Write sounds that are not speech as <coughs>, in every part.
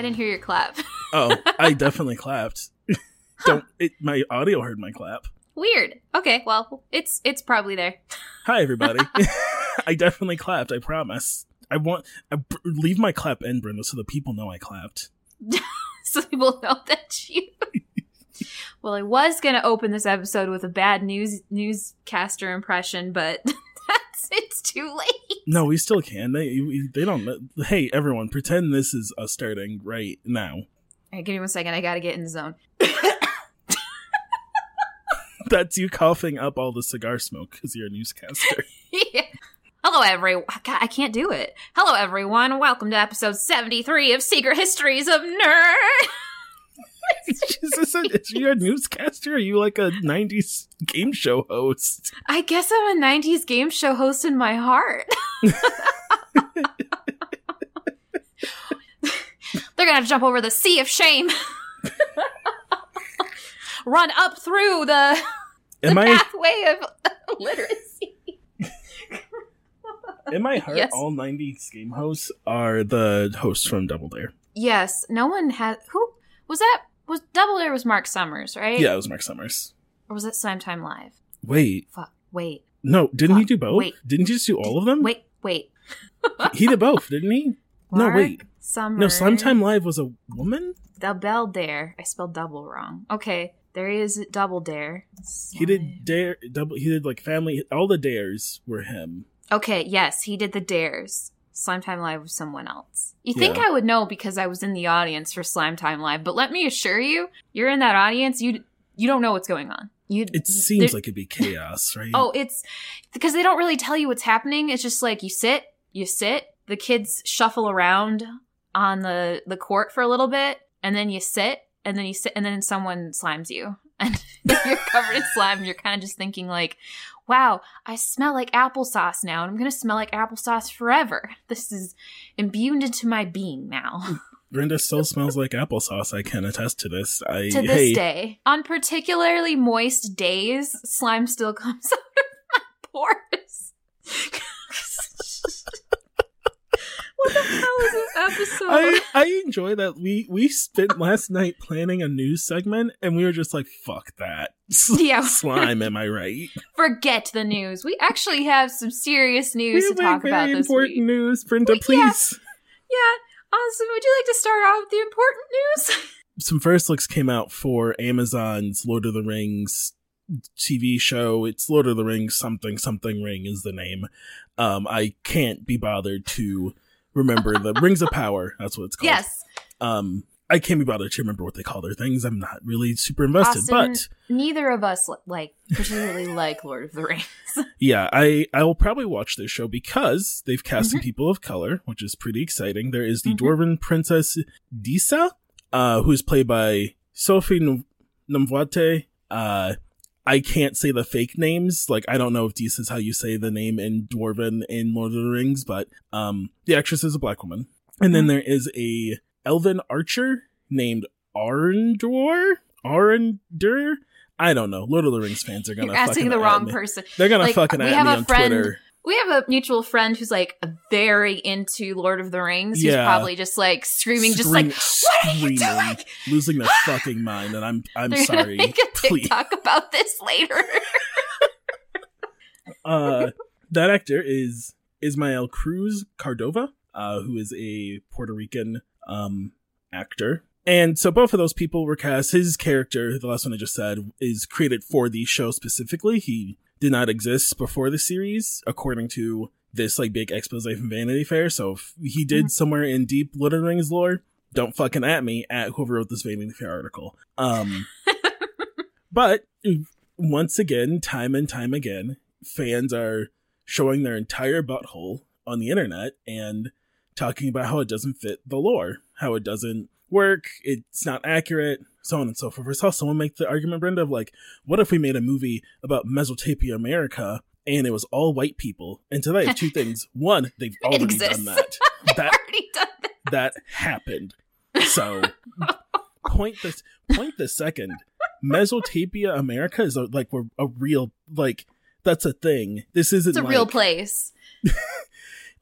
I didn't hear your clap. <laughs> Oh, I definitely clapped. Don't it, my audio heard my clap. Weird. Okay, well, it's it's probably there. Hi everybody. <laughs> <laughs> I definitely clapped. I promise. I want I, leave my clap in, Brenda, so the people know I clapped. so people know that you Well, I was gonna open this episode with a bad news newscaster impression, but <laughs> it's too late. No, we still can. They they don't. Hey, everyone, pretend this is us starting right now. Alright, give me one second, I gotta get in the zone. <coughs> That's you coughing up all the cigar smoke because you're a newscaster. <laughs> Yeah. Hello, everyone. I can't do it. Hello, everyone. Welcome to episode 73 of Secret Histories of Nerd. <laughs> <laughs> is, this a, is you a newscaster? Or are you like a '90s game show host? I guess I'm a 90s game show host in my heart. <laughs> They're gonna jump over the sea of shame. <laughs> Run up through the, the I pathway of literacy. in my heart? Yes. All '90s game hosts are the hosts from Double Dare. Yes, no one had. Who was that? Was Double Dare was Mark Summers, right? Yeah, it was Mark Summers. Or was it Slime Time Live? Wait, Fuck. Wait. no, didn't he do both? wait. Didn't he just do all of them? Wait. Wait. <laughs> he did both, didn't he? <laughs> No, wait. Summers. No, Slime Time Live was a woman. Double Dare. I spelled double wrong. Okay, there is Double Dare. He did dare double. He did like family. All the dares were him. Okay, yes, he did the dares. Slime Time Live with someone else. You think Yeah. I would know because I was in the audience for Slime Time Live, but let me assure you, you're in that audience, you you don't know what's going on. You It seems like it'd be chaos, <laughs> right? Oh, it's because they don't really tell you what's happening. It's just like you sit, you sit, the kids shuffle around on the the court for a little bit, and then you sit, and then you sit, and then someone slimes you, and <laughs> you're covered in slime. And you're kind of just thinking like, "Wow, I smell like applesauce now, and I'm gonna smell like applesauce forever. This is imbued into my being now." Mm, Brenda still smells like applesauce. I can attest to this. I to this hey, day, on particularly moist days, slime still comes <laughs> out of my pores. <laughs> what the hell is this episode? I I enjoy that we we spent last night planning a news segment and we were just like fuck that <laughs> Yeah. slime. Am I right? Forget the news. We actually have some serious news we to talk about this important week. news. Brenda, We- please. Yeah, awesome. would you like to start off with the important news? <laughs> some first looks came out for Amazon's Lord of the Rings TV show. It's Lord of the Rings something something ring is the name. Um, I can't be bothered to remember the Rings of Power. That's what it's called. yes. Um, I can't be bothered to remember what they call their things. I'm not really super invested, Austin, but neither of us like particularly <laughs> like Lord of the Rings. <laughs> yeah, I I will probably watch this show because they've cast Mm-hmm. some people of color, which is pretty exciting. There is the Mhm. dwarven princess Disa, uh, who is played by Sophie N-. Uh, I can't say the fake names. Like I don't know if Disa is how you say the name in dwarven in Lord of the Rings, but um, the actress is a black woman. And then Mhm. there is a elven archer named Arndor. Arnder. I don't know. Lord of the Rings fans are gonna You're asking the wrong person. They're gonna Like, fucking we at have me a on friend- Twitter. We have a mutual friend who's like very into Lord of the Rings. Who's Yeah. probably just like screaming, just like, "What are you doing?" losing their <gasps> fucking mind, and I'm I'm They're sorry. make a Please. TikTok about this later. <laughs> Uh, that actor is Ismael Cruz Córdova, uh, who is a Puerto Rican um actor. And so both of those people were cast. His character, the last one I just said, is created for the show specifically. He did not exist before the series, according to this like big expose from Vanity Fair. So if he did somewhere in deep Lord of the Rings lore, don't fucking at me at whoever wrote this Vanity Fair article. Um, <laughs> but once again, time and time again, fans are showing their entire butthole on the internet and talking about how it doesn't fit the lore, how it doesn't work, it's not accurate, so on and so forth. I saw someone make the argument, Brenda, of like, what if we made a movie about Mesopotamia America and it was all white people? And today, have two <laughs> things. One, they've already done that. <laughs> that already done that. That happened. So <laughs> point this point the second. Mesotapia America is a, like we're a real like that's a thing. This isn't It's a like, real place.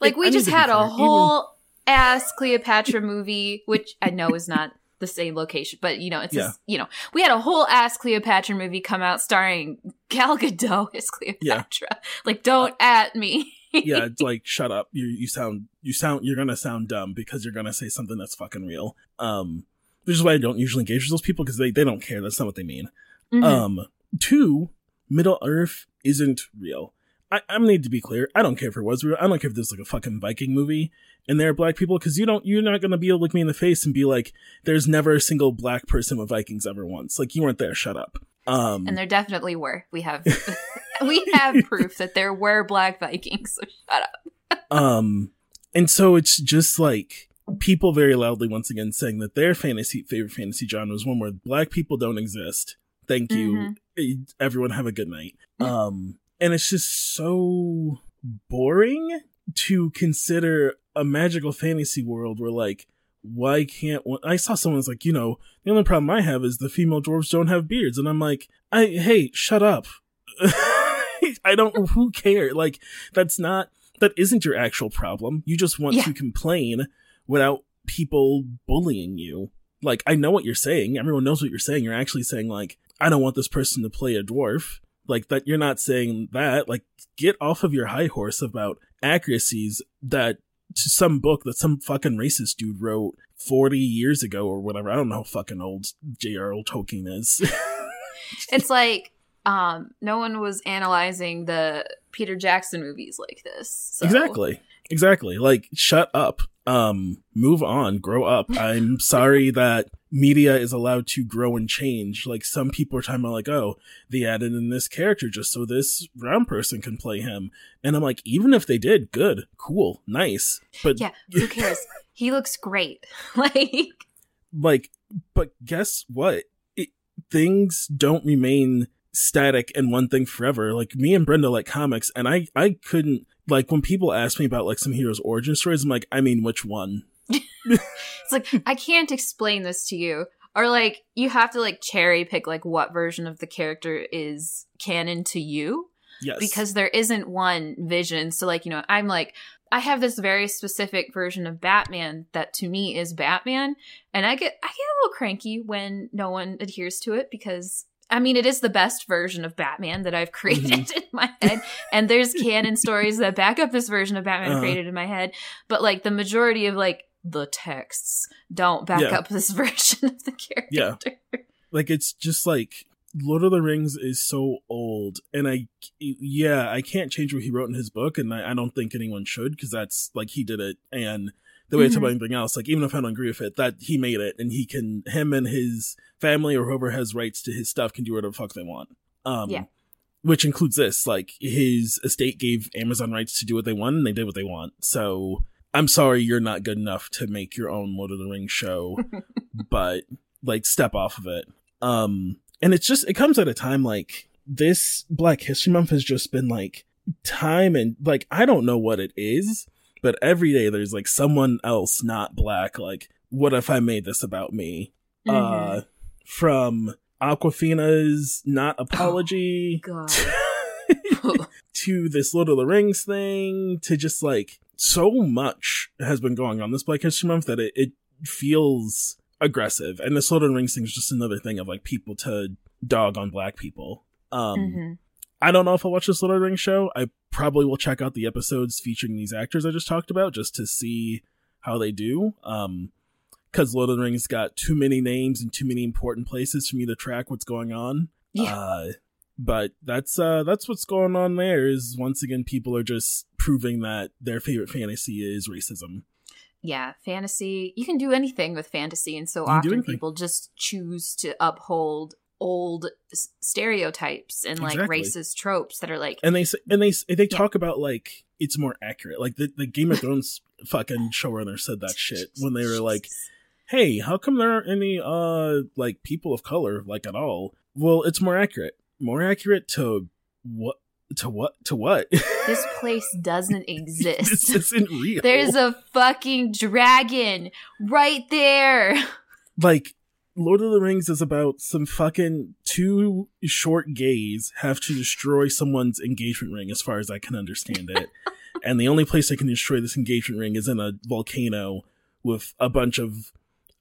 like we I just had a fair, whole ass Cleopatra movie, which I know is not the same location, but you know, it's Yeah. just, you know, we had a whole ass Cleopatra movie come out starring Gal Gadot <laughs> as Cleopatra. Like, don't at me. yeah, <laughs> it's like shut up. You you sound you sound you're gonna sound dumb because you're gonna say something that's fucking real. Um, which is why I don't usually engage with those people because they they don't care. That's not what they mean. Mhm. Um, two, Middle Earth isn't real. I, I need to be clear. I don't care if it was real. I don't care if there's like a fucking Viking movie and there are black people because you don't. You're not gonna be able to look me in the face and be like, "There's never a single black person with Vikings ever once." Like you weren't there. Shut up. Um, and there definitely were. We have, <laughs> <laughs> we have proof that there were black Vikings. So shut up. <laughs> um, and so it's just like people very loudly once again saying that their fantasy favorite fantasy genre is one where black people don't exist. Thank you. Eh, Everyone have a good night. Um, and it's just so boring to consider a magical fantasy world where like why can't one I saw someone was like, you know, the only problem I have is the female dwarves don't have beards. And I'm like, I hey, shut up. <laughs> I don't who care? Like that's not that isn't your actual problem. You just want Yeah. to complain without people bullying you. Like I know what you're saying. Everyone knows what you're saying. You're actually saying like I don't want this person to play a dwarf. Like that you're not saying that. Like get off of your high horse about accuracies that to some book that some fucking racist dude wrote 40 years ago or whatever. I don't know how fucking old J.R.R. Tolkien is. <laughs> It's like, um, no one was analyzing the Peter Jackson movies like this. So. Exactly. Exactly. Like, shut up. Um, move on, grow up. <laughs> I'm sorry that media is allowed to grow and change. Like, some people are talking about, like, oh, they added in this character just so this brown person can play him. And I'm like, even if they did, good, cool, nice. But, Yeah, who <laughs> cares? he looks great. <laughs> like, like, but guess what? It, things don't remain static and one thing forever. Like me and Brenda like comics, and I I couldn't like when people ask me about like some heroes' origin stories. I'm like, I mean, which one? it's like I can't explain this to you. Or like you have to like cherry pick like what version of the character is canon to you Yes, because there isn't one vision. So like, you know, I'm like I have this very specific version of Batman that to me is Batman, and I get I get a little cranky when no one adheres to it because I mean it is the best version of Batman that I've <laughs> created in my head, and there's canon stories that back up this version of Batman Uh-huh. created in my head, but like the majority of like the texts don't back Yeah. up <laughs> this version of the character. Yeah. like it's just like Lord of the Rings is so old, and I yeah I can't change what he wrote in his book, and I, I don't think anyone should because that's like he did it, and the way Mhm. about anything else, like even if I don't agree with it, that he made it, and he can him and his family or whoever has rights to his stuff can do whatever the fuck they want. Um, Yeah. Which includes this, like his estate gave Amazon rights to do what they want, and they did what they want. So I'm sorry, you're not good enough to make your own Lord of the Rings show, <laughs> but like step off of it. Um, and it's just it comes at a time like this Black History Month has just been like time and like I don't know what it is, but every day there's like someone else not black. Like, what if I made this about me? Mhm. Uh, from Aquafina's not apology God. <laughs> <laughs> to this Lord of the Rings thing to just like so much has been going on this Black History Month that it, it feels aggressive. And this Lord of the Rings thing is just another thing of like people to dog on black people. Um, Mhm. I don't know if I'll watch this Lord of the Rings show. I probably will check out the episodes featuring these actors I just talked about just to see how they do. Um, because Lord of the Rings got too many names and too many important places for me to track what's going on. Yeah. Uh, but that's uh that's what's going on there is once again people are just proving that their favorite fantasy is racism. Yeah, fantasy. You can do anything with fantasy, and so You can do often people just choose to uphold old s- stereotypes and like Exactly. racist tropes that are like And they say, and they they talk about like it's more accurate. Like the, the Game of Thrones <laughs> fucking showrunner said that shit when they were like, <laughs> "Hey, how come there aren't any uh like people of color like at all?" Well, it's more accurate. More accurate to what to what to what? this <laughs> place doesn't this exist. isn't real. There's a fucking dragon right there. like Lord of the Rings is about some fucking two short gays have to destroy someone's engagement ring, as far as I can understand it. <laughs> and the only place they can destroy this engagement ring is in a volcano with a bunch of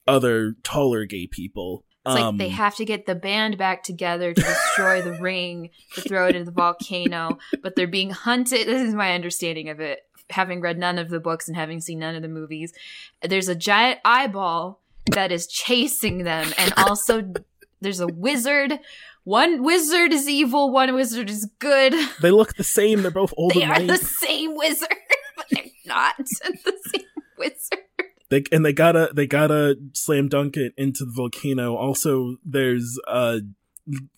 other taller gay people. It's like Um, they have to get the band back together to destroy the <laughs> ring to throw it into the volcano, but they're being hunted. This is my understanding of it, having read none of the books and having seen none of the movies. There's a giant eyeball that is chasing them, and also there's a wizard. One wizard is evil, one wizard is good. they look the same. They're both old They and are white. the same wizard, <laughs> but they're not <laughs> the same wizard. They and they gotta they gotta slam dunk it into the volcano. Also, there's a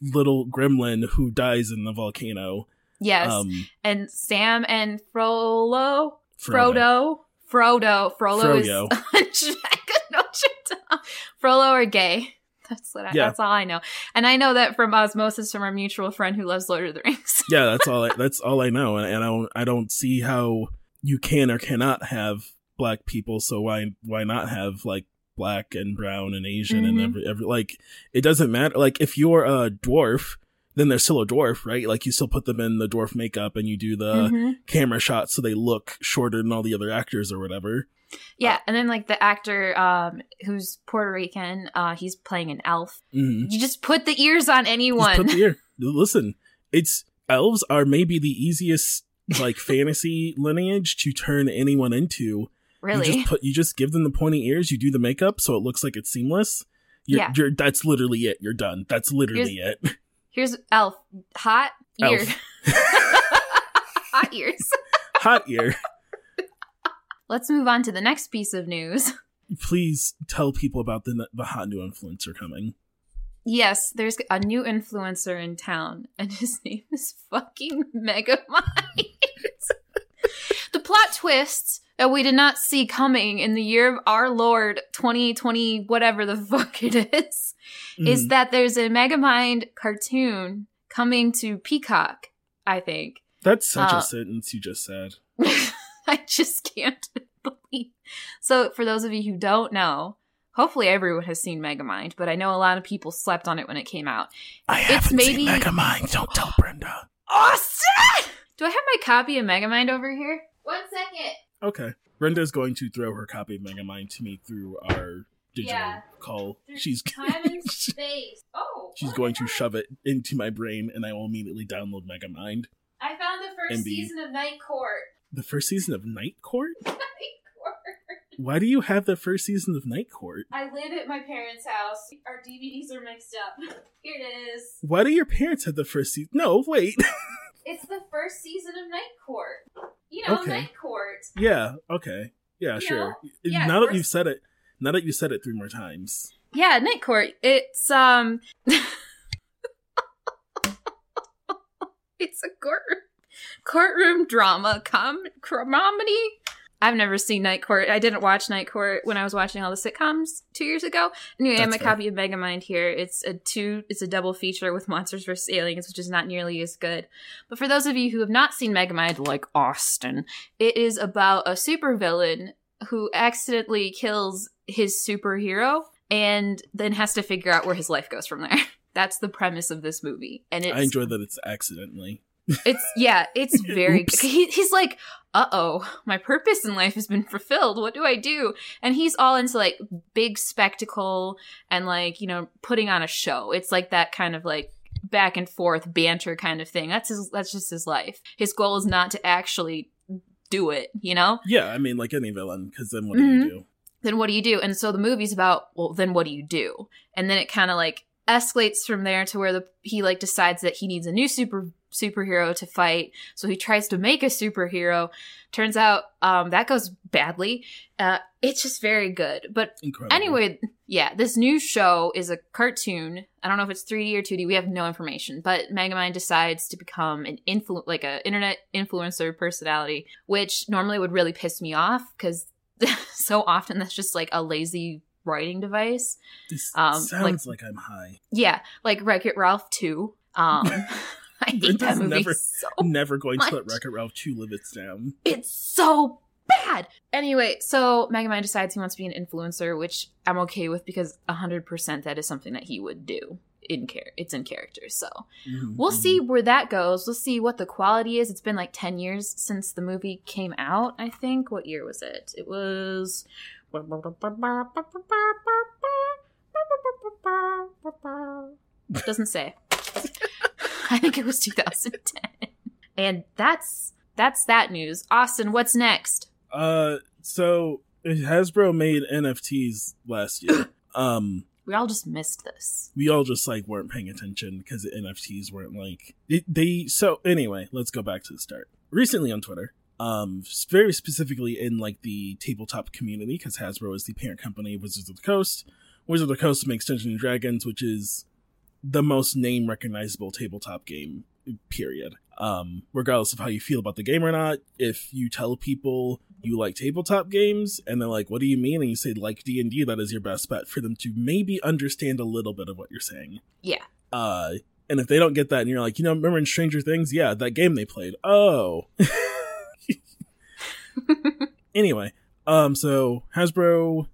little gremlin who dies in the volcano. Yes, Um, and Sam and Frollo Frodo. Frodo. Frodo. Frollo Froyo. is <laughs> Jack of Notre Dame. Frollo are gay. That's what I, Yeah. that's all I know. And I know that from osmosis from our mutual friend who loves Lord of the Rings. <laughs> yeah, that's all. I, that's all I know, and, and I don't. I don't see how you can or cannot have black people. So why why not have like black and brown and Asian and Mhm. every every like it doesn't matter. Like if you're a dwarf, then they're still a dwarf, right? Like you still put them in the dwarf makeup and you do the Mhm. camera shots so they look shorter than all the other actors or whatever. Yeah, and then like the actor um who's Puerto Rican, uh he's playing an elf. hmm You just put the ears on Just anyone. put the ear. Listen, it's elves are maybe the easiest like <laughs> fantasy lineage to turn anyone into. really? You just put you just give them the pointy ears, you do the makeup so it looks like it's seamless. You're, Yeah. you're that's literally it. You're done. That's literally it. Here's elf. Hot ear. Elf. <laughs> Hot ears. <laughs> Hot ear. Let's move on to the next piece of news. <laughs> Please tell people about the the hot new influencer coming. Yes, there's a new influencer in town, and <laughs> his name is fucking Megamind. <laughs> the plot twist that we did not see coming in the year of our Lord 2020, whatever the fuck it is, is Mhm. that there's a Megamind cartoon coming to Peacock, I think. That's such uh, a sentence you just said. I just can't believe. <laughs> So, for those of you who don't know, hopefully everyone has seen Megamind, but I know a lot of people slept on it when it came out. I it's haven't maybe- seen Megamind. Don't tell Brenda. Austin! Do I have my copy of Megamind over here? One second. Okay. Brenda's going to throw her copy of Megamind to me through our digital Yeah. call. Through She's Time and <laughs> space. Oh. she's going to shove it into my brain, and I will immediately download Megamind. I found the first and be- season of Night Court. The first season of Night Court. <laughs> Night <laughs> Court. Why do you have the first season of Night Court? I live at my parents' house. Our DVDs are mixed up. <laughs> Here it is. Why do your parents have the first season? No, wait. <laughs> It's the first season of Night Court. You know, Okay. Night Court. yeah. Okay. Yeah. You sure. Yeah, now that you've said it, now that you said it three more times. Yeah, Night Court. It's um It's a courtroom courtroom drama com comedy. I've never seen Night Court. I didn't watch Night Court when I was watching all the sitcoms two years ago. Anyway, I have my That's fair. copy of Megamind here. It's a two it's a double feature with Monsters vs. Aliens, which is not nearly as good. But for those of you who have not seen Megamind, like Austin, it is about a supervillain who accidentally kills his superhero and then has to figure out where his life goes from there. <laughs> That's the premise of this movie. And it's I enjoy that it's accidentally. It's yeah, it's <laughs> very he, he's like, "Uh-oh, my purpose in life has been fulfilled. What do I do?" And he's all into like big spectacle and like, you know, putting on a show. It's like that kind of like back and forth banter kind of thing. That's his that's just his life. His goal is not to actually do it, you know? Yeah, I mean, like any villain, because then what do Mhm. you do? then what do you do? And so the movie's about, well, then what do you do? And then it kind of like escalates from there to where the he like decides that he needs a new super superhero to fight. So he tries to make a superhero. Turns out um, that goes badly. Uh, it's just very good. But Incredible. anyway, yeah, this new show is a cartoon. I don't know if it's 3D or 2D. We have no information. But Megamind decides to become an influ like a internet influencer personality, which normally would really piss me off because <laughs> so often that's just like a lazy writing device. this um, sounds like, I'm high. Yeah, like Wreck It Ralph 2. Um, <laughs> <laughs> <laughs> I hate that movie never- so Never going to let much. Wreck It Ralph 2 live its down. it's so bad. Anyway, so Megamind decides he wants to be an influencer, which I'm okay with because 100% that is something that he would do in care. It's in character. So Mhm, we'll see where that goes. We'll see what the quality is. It's been like 10 years since the movie came out, I think. What year was it? It was. <laughs> Doesn't say. <laughs> <laughs> I think it was 2010. And that's that's that news. Austin, what's next? Uh, so Hasbro made NFTs last year. <clears throat> um, We all just missed this. we all just like weren't paying attention because the NFTs weren't like they, they. So anyway, let's go back to the start. Recently on Twitter, um, very specifically in like the tabletop community, because Hasbro is the parent company of Wizards of the Coast. Wizards of the Coast makes Dungeons and Dragons, which is the most name recognizable tabletop game. Period. Um, regardless of how you feel about the game or not, if you tell people you like tabletop games and they're like, "What do you mean?" and you say like D and D, that is your best bet for them to maybe understand a little bit of what you're saying. Yeah. Uh, and if they don't get that, and you're like, you know, remember in Stranger Things? Yeah, that game they played. Oh. <laughs> anyway, um, so Hasbro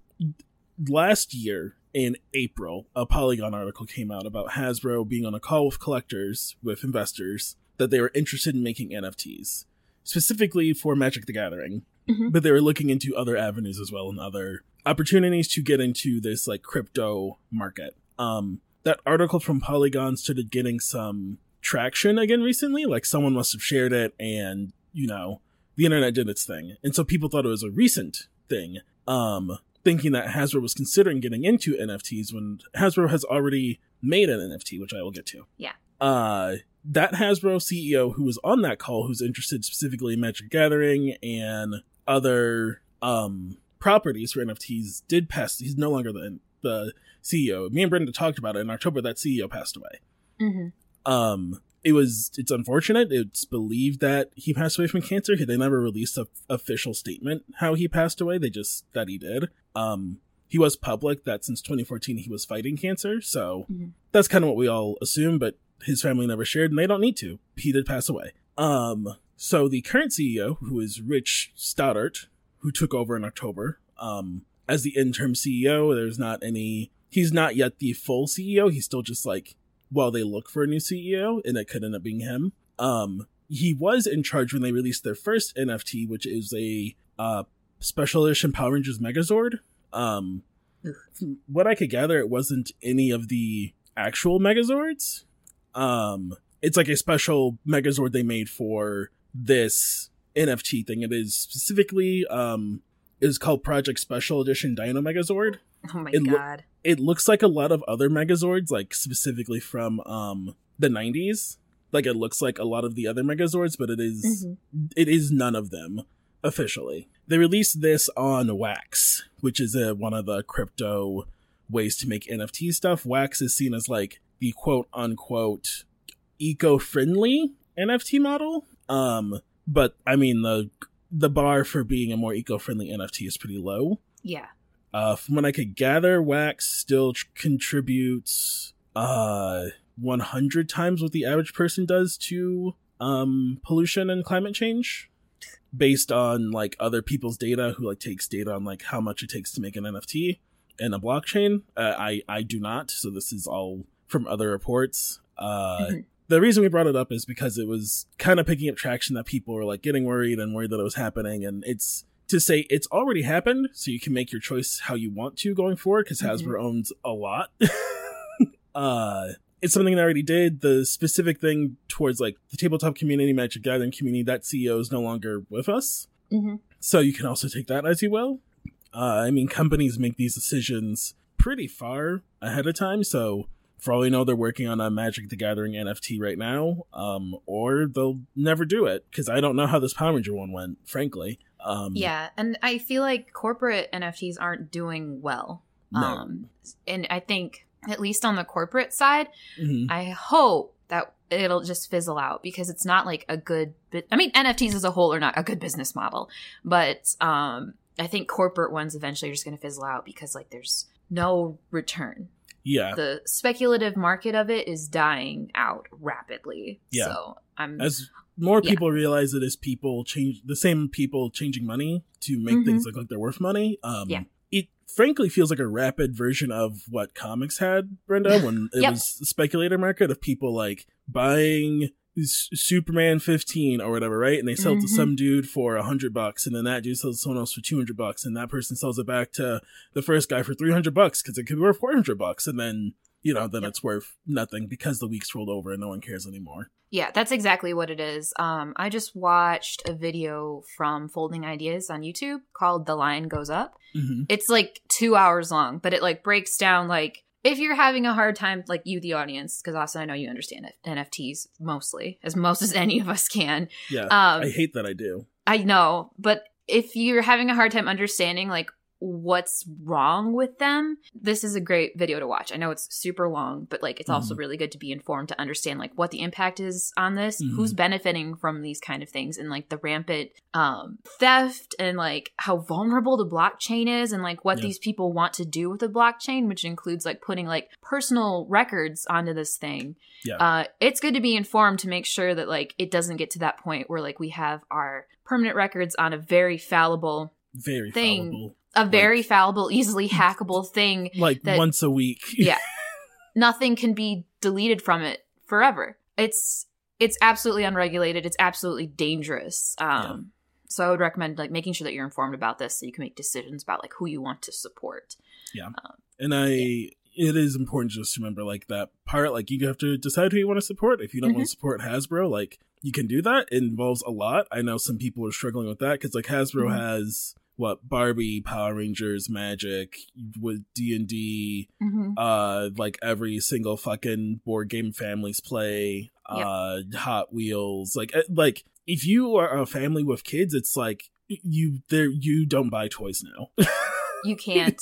last year in April, a Polygon article came out about Hasbro being on a call with collectors, with investors, that they were interested in making NFTs, specifically for Magic the Gathering. Mhm. But they were looking into other avenues as well and other opportunities to get into this like crypto market. Um, that article from Polygon started getting some traction again recently. Like someone must have shared it, and you know, the internet did its thing, and so people thought it was a recent thing. Um, thinking that Hasbro was considering getting into NFTs when Hasbro has already made an NFT, which I will get to. Yeah. Uh, that Hasbro CEO who was on that call, who's interested specifically in Magic Gathering and other um properties for NFTs, did pass. He's no longer the the CEO. Me and Brenda talked about it in October. That CEO passed away. Mm-hmm. Um, it was it's unfortunate. It's believed that he passed away from cancer. They never released a official statement how he passed away. They just that he did. Um, he was public that since 2014 he was fighting cancer. So Mhm. that's kind of what we all assume. But his family never shared, and they don't need to. He did pass away. Um, so the current CEO, who is Rich Stoddart, who took over in October, um, as the interim CEO, there's not any. He's not yet the full CEO. He's still just like while they look for a new CEO, and it could end up being him. Um, he was in charge when they released their first NFT, which is a uh, special edition Power Rangers Megazord. Um, what I could gather, it wasn't any of the actual Megazords. Um, it's like a special Megazord they made for this NFT thing. It is specifically um, is called Project Special Edition Dino Megazord Oh my It god. it looks like a lot of other megazords like specifically from um the 90s like it looks like a lot of the other megazords but it is- Mhm. it is none of them officially. They released this on wax which is a, one of the crypto ways to make nft stuff. Wax is seen as like the quote unquote eco-friendly nft model. Um but i mean the the bar for being a more eco-friendly nft is pretty low. Yeah. uh, from what I could gather, Wax still tr- contributes uh 100 times what the average person does to um pollution and climate change based on like other people's data who like takes data on like how much it takes to make an NFT and a blockchain. Uh, I I do not, so this is all from other reports. Uh Mhm. the reason we brought it up is because it was kind of picking up traction that people were like getting worried and worried that it was happening and it's to say it's already happened so you can make your choice how you want to going forward because Mhm. hasbro owns a lot <laughs> uh it's something I already did the specific thing towards like the tabletop community magic gathering community that ceo is no longer with us Mm-hmm. so you can also take that as you will uh i mean companies make these decisions pretty far ahead of time so for all we know, they're working on a Magic the Gathering NFT right now, um, or they'll never do it because I don't know how this Power Ranger one went, frankly. Um, Yeah, and I feel like corporate NFTs aren't doing well. No. Um, and I think at least on the corporate side, mhm. I hope that it'll just fizzle out because it's not like a good bit. I mean, NFTs as a whole are not a good business model, but um, I think corporate ones eventually are just going to fizzle out because like there's no return. yeah. The speculative market of it is dying out rapidly. Yeah. So I'm As more Yeah. people realize that it is people change the same people changing money to make Mhm. things look like they're worth money. Um, Yeah. It frankly feels like a rapid version of what comics had, Brenda, <laughs> when it Yep. was the speculator market of people like buying Superman 15 or whatever, right? And they sell it to mm-hmm. some dude for a hundred bucks, and then that dude sells to someone else for 200 bucks, and that person sells it back to the first guy for 300 bucks because it could be worth 400 bucks, and then, you know, then Yep. it's worth nothing because the week's rolled over and no one cares anymore. Yeah, that's exactly what it is. Um, I just watched a video from Folding Ideas on YouTube called "The Line Goes Up." hmm It's like two hours long, but it like breaks down like if you're having a hard time, like you, the audience, because also I know you understand it, NFTs mostly as most as any of us can. Yeah. Um, I hate that I do. I know, but if you're having a hard time understanding like what's wrong with them, this is a great video to watch. I know it's super long, but like it's also Mhm. really good to be informed to understand like what the impact is on this, who's Mhm. benefiting from these kind of things and like the rampant um theft and like how vulnerable the blockchain is and like what these people want to do with the blockchain, which includes like putting like personal records onto this thing Yeah. uh, it's good to be informed to make sure that like it doesn't get to that point where like we have our permanent records on a very fallible Very thing. fallible. A very fallible easily <laughs> hackable thing Like that- once a week. <laughs> Yeah. nothing can be deleted from it forever it's it's absolutely unregulated it's absolutely dangerous um so i would recommend like making sure that you're informed about this so you can make decisions about like who you want to support Yeah. and I it is important just to remember like that part like you have to decide who you want to support if you don't Mm-hmm. want to support hasbro like you can do that it involves a lot i know some people are struggling with that because like hasbro Mhm. has what barbie power rangers magic with d&d mm-hmm. uh like every single fucking board game families play uh hot wheels like uh, like if you are a family with kids it's like you there you don't buy toys now you <laughs> can't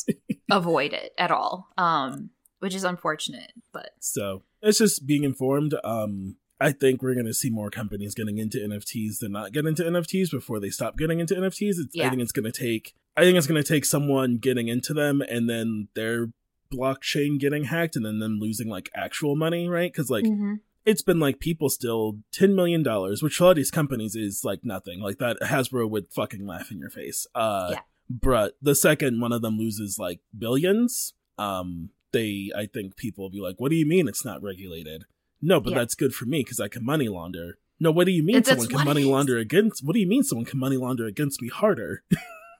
avoid it at all um which is unfortunate but So it's just being informed. Um, I think we're going to see more companies getting into NFTs than not get into NFTs before they stop getting into NFTs. It's, I think it's going to take. I think it's going to take someone getting into them and then their blockchain getting hacked and then them losing like actual money, right? Because like Mhm. it's been like people still ten million dollars, which a lot of these companies is like nothing. Like that Hasbro would fucking laugh in your face. Uh Yeah. but the second one of them loses like billions, um, they I think people will be like, What do you mean it's not regulated? No, but Yeah. that's good for me because I can money launder. No, what do you mean That's- someone can money launder against what do you mean someone can money launder against me harder? <laughs>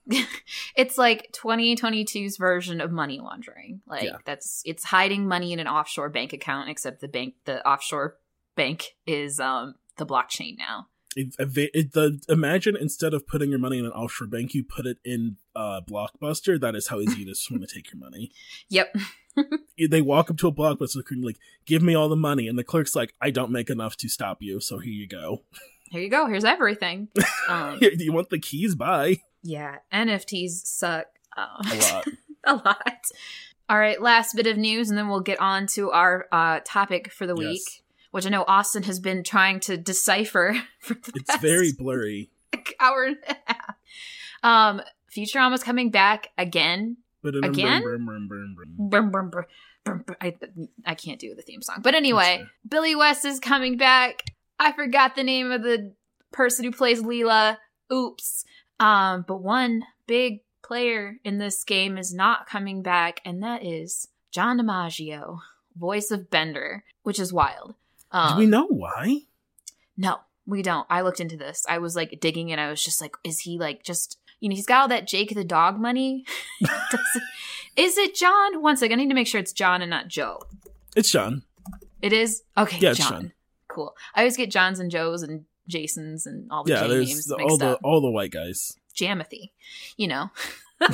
<laughs> it's like 2022's version of money laundering. Like Yeah. that's it's hiding money in an offshore bank account, except the bank, the offshore bank is um the blockchain now. It, the, imagine instead of putting your money in an offshore bank, you put it in uh, Blockbuster. That is how easy it is for them to take your money. <laughs> Yep. <laughs> they walk up to a blockbuster and like, give me all the money. And the clerk's like, I don't make enough to stop you. So here you go. Here you go. Here's everything. <laughs> Um, do you want the keys? Bye. yeah, NFTs suck um, A lot. a lot. All right, last bit of news, and then we'll get on to our uh, topic for the Yes. week, which I know Austin has been trying to decipher <laughs> for the It's past very blurry. hour and a half. Um, Futurama's coming back again. But Again? I, I can't do the theme song. But anyway, Billy West is coming back. I forgot the name of the person who plays Leela. Oops. Um, but one big player in this game is not coming back, and that is John DiMaggio, voice of Bender, which is wild. Um, Do we know why? no, we don't. I looked into this. I was like digging and I was just like, is he like just you know, he's got all that Jake the dog money. <laughs> Does it- is it John? One second, I need to make sure it's John and not Joe. It's John. It is? Okay, Yeah, it's John. John. Cool. I always get Johns and Joes and Jasons and all the Yeah, J names the, all the up. all the white guys. Jamathy, you know. <laughs>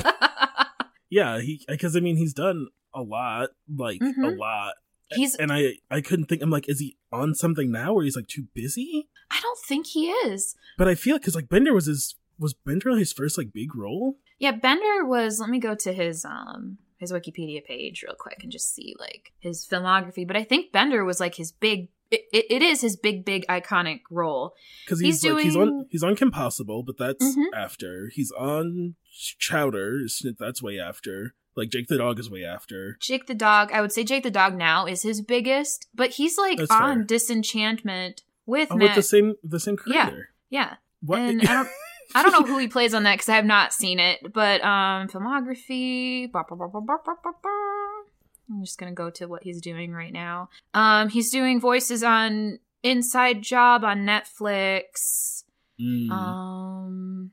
Yeah, he because I mean he's done a lot, like a Mhm. lot. He's and I I couldn't think. I'm like, is he on something now, or he's like too busy? I don't think he is. But I feel because like Bender was his was Bender his first like big role. Yeah, Bender was. Let me go to his um his Wikipedia page real quick and just see like his filmography. But I think Bender was like his big. It, it, it is his big, big iconic role. Because he's, He's like he's on he's on Kim Possible, but that's Mhm. after. He's on Chowder. That's way after. Like Jake the Dog is way after. Jake the Dog. I would say Jake the Dog now is his biggest, but he's like That's on fair. Disenchantment with Oh, Matt. with the same the same Yeah. creator. yeah, What? and I don't. I don't know who he plays on that because I have not seen it. But um, filmography. ba, ba, ba, ba, ba, ba, ba, ba. I'm just gonna go to what he's doing right now. Um, he's doing voices on Inside Job on Netflix. Mm. Um,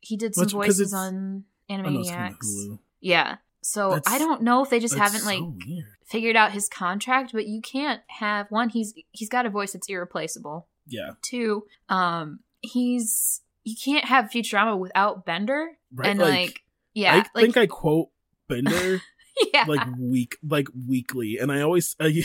he did some Well, voices on I know it's Animaniacs. Yeah. So That's- I don't know if they just haven't like weird. figured out his contract, but you can't have one. He's he's got a voice that's irreplaceable. Yeah, Two, um, he's you can't have Futurama without Bender, right. and like, like, yeah, I like think I quote Bender <laughs> yeah, like week like weekly, and I always. Uh, <laughs>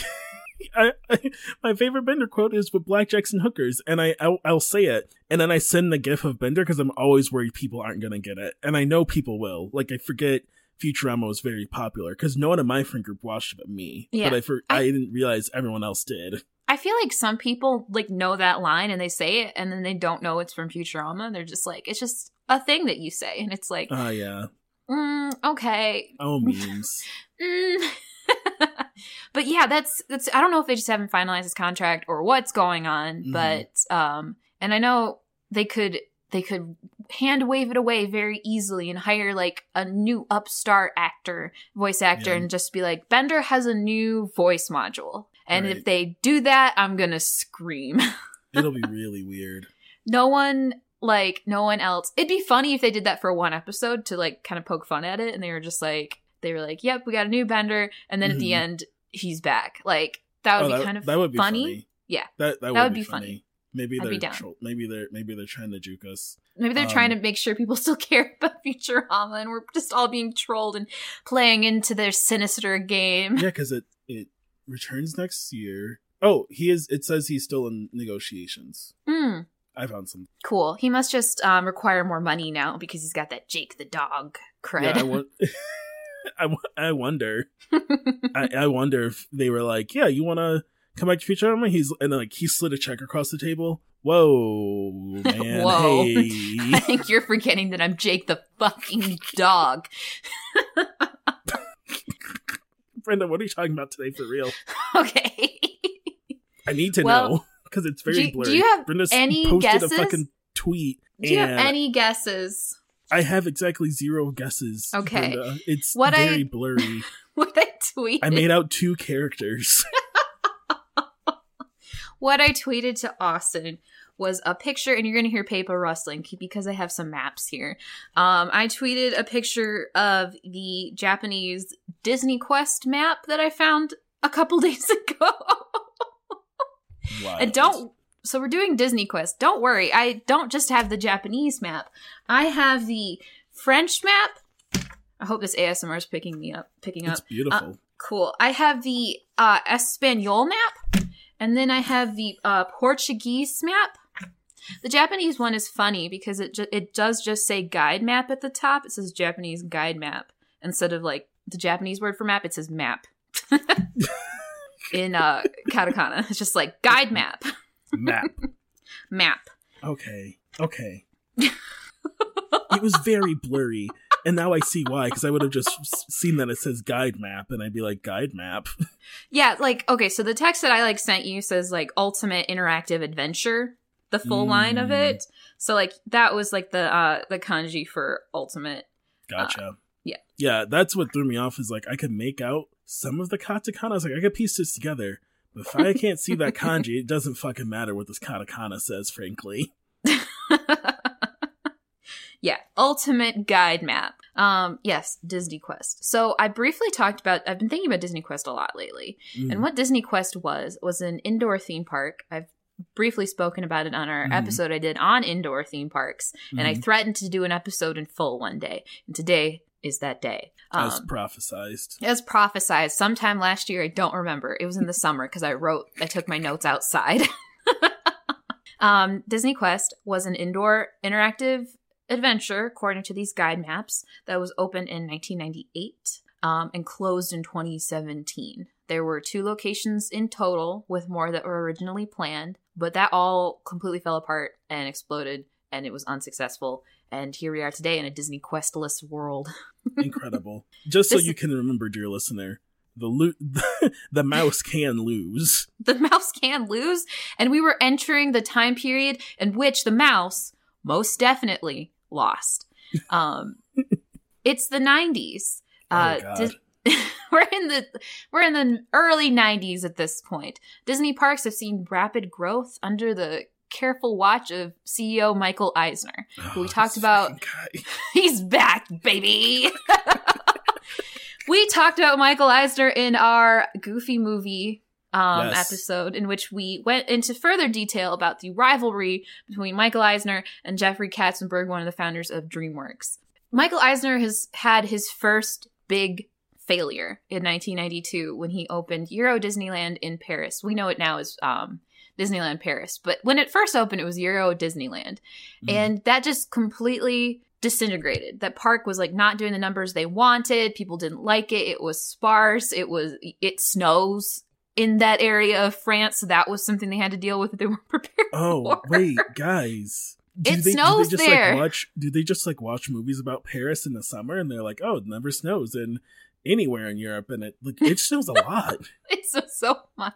I, I, my favorite Bender quote is with blackjacks and hookers, and I I'll, I'll say it, and then I send the gif of Bender because I'm always worried people aren't gonna get it, and I know people will. Like I forget Futurama was very popular because no one in my friend group watched it but me, Yeah. but I for, I- I didn't realize everyone else did. I feel like some people like know that line and they say it, and then they don't know it's from Futurama. They're just like, it's just a thing that you say, and it's like, Ah, yeah. mm, okay, Oh, <laughs> memes. Mm. <laughs> but yeah, that's that's. I don't know if they just haven't finalized his contract or what's going on, Mhm. but um, and I know they could they could hand wave it away very easily and hire like a new upstart actor, voice actor, Yeah. and just be like, Bender has a new voice module, and if they do that, I'm gonna scream. <laughs> It'll be really weird. no one like no one else it'd be funny if they did that for one episode to like kind of poke fun at it and they were just like they were like yep we got a new bender and then at the Mhm. end he's back like that would Oh, be kind of that would be funny. funny. Yeah. that that, That would, be, funny. Maybe I'd they're tro- maybe they're maybe they're trying to juke us. maybe they're trying to um, make sure people <laughs> still care about futurama and we're just all being trolled and playing into their sinister game Yeah, because it it returns next year. Oh, he is. It says he's still in negotiations. Hmm, I found some. cool he must just um, require more money now because he's got that jake the dog cred Yeah, I want. <laughs> <laughs> I, I wonder. I, I wonder if they were like, "Yeah, you want to come back to Futurama?" He's and then, like he slid a check across the table. Whoa, man! <laughs> Whoa. <laughs> I think you're forgetting that I'm Jake the fucking dog. <laughs> Brenda, what are you talking about today for real? Okay. I need to Well, know because it's very do you- do blurry. you have Brenda's any posted guesses? a fucking tweet. Do you have any guesses I have exactly zero guesses. Okay. Brenda. It's What I- very blurry. what I tweeted? I made out two characters. What I tweeted to Austin was a picture, and you're gonna hear paper rustling because I have some maps here. Um, I tweeted a picture of the Japanese Disney Quest map that I found a couple <laughs> days ago. And don't so we're doing Disney Quest. Don't worry, I don't just have the Japanese map. I have the French map. I hope this ASMR is picking me up, picking It's up. It's beautiful. Cool. I have the uh Espanol map, and then I have the uh Portuguese map. The Japanese one is funny because it ju- it does just say guide map at the top. It says Japanese guide map instead of like the Japanese word for map. It says map. <laughs> In uh katakana, it's just like guide map, Map. map. Okay. Okay. it was very blurry. And now I see why, because I would have just seen that it says guide map, and I'd be like, guide map. <laughs> Yeah, like okay, so the text that I like sent you says like ultimate interactive adventure, the full line of Mm. it. So like that was like the uh the kanji for ultimate. Gotcha. yeah. Yeah, that's what threw me off is like I could make out some of the katakana. I was like, I could piece this together. But if I can't see that <laughs> kanji, it doesn't fucking matter what this katakana says, frankly. <laughs> yeah, ultimate guide map. Um yes, Disney Quest. So I briefly talked about I've been thinking about Disney Quest a lot lately. Mm. And what Disney Quest was was an indoor theme park. I've briefly spoken about it on our Mhm. episode I did on indoor theme parks. and I Mhm. threatened to do an episode in full one day. And today is that day. As Um, prophesized. as prophesized sometime last year. I don't remember. It was in the <laughs> summer because I wrote, I took my notes outside. <laughs> um, Disney Quest was an indoor interactive adventure, according to these guide maps, that was opened in 1998 um, and closed in 2017. There were two locations in total, with more that were originally planned, but that all completely fell apart and exploded, and it was unsuccessful. And here we are today in a Disney Questless world. <laughs> Incredible. Just so This- you can remember, dear listener, the lo- <laughs> the mouse can lose. the mouse can lose, and we were entering the time period in which the mouse most definitely lost. Um, <laughs> it's the '90s. Uh, oh Dis- <laughs> we're in the we're in the early '90s at this point. Disney parks have seen rapid growth under the careful watch of CEO Michael Eisner. we Oh, talked about- <laughs> He's back, baby. we talked about Michael Eisner in our Goofy movie um, Yes. episode, in which we went into further detail about the rivalry between Michael Eisner and Jeffrey Katzenberg, one of the founders of DreamWorks. Michael Eisner has had his first big failure in 1992 when he opened Euro Disneyland in Paris. We know it now as um, Disneyland Paris, but when it first opened, it was Euro Disneyland Mhm. and that just completely disintegrated that park was like not doing the numbers they wanted people didn't like it it was sparse it was it snows in that area of france that was something they had to deal with that they <laughs> weren't prepared Oh for. wait, guys. <laughs> Do It they, snows do they just there. like watch do they just like watch movies about Paris in the summer and they're like, Oh, it never snows in anywhere in Europe and it like it snows a lot. <laughs> it's so, so much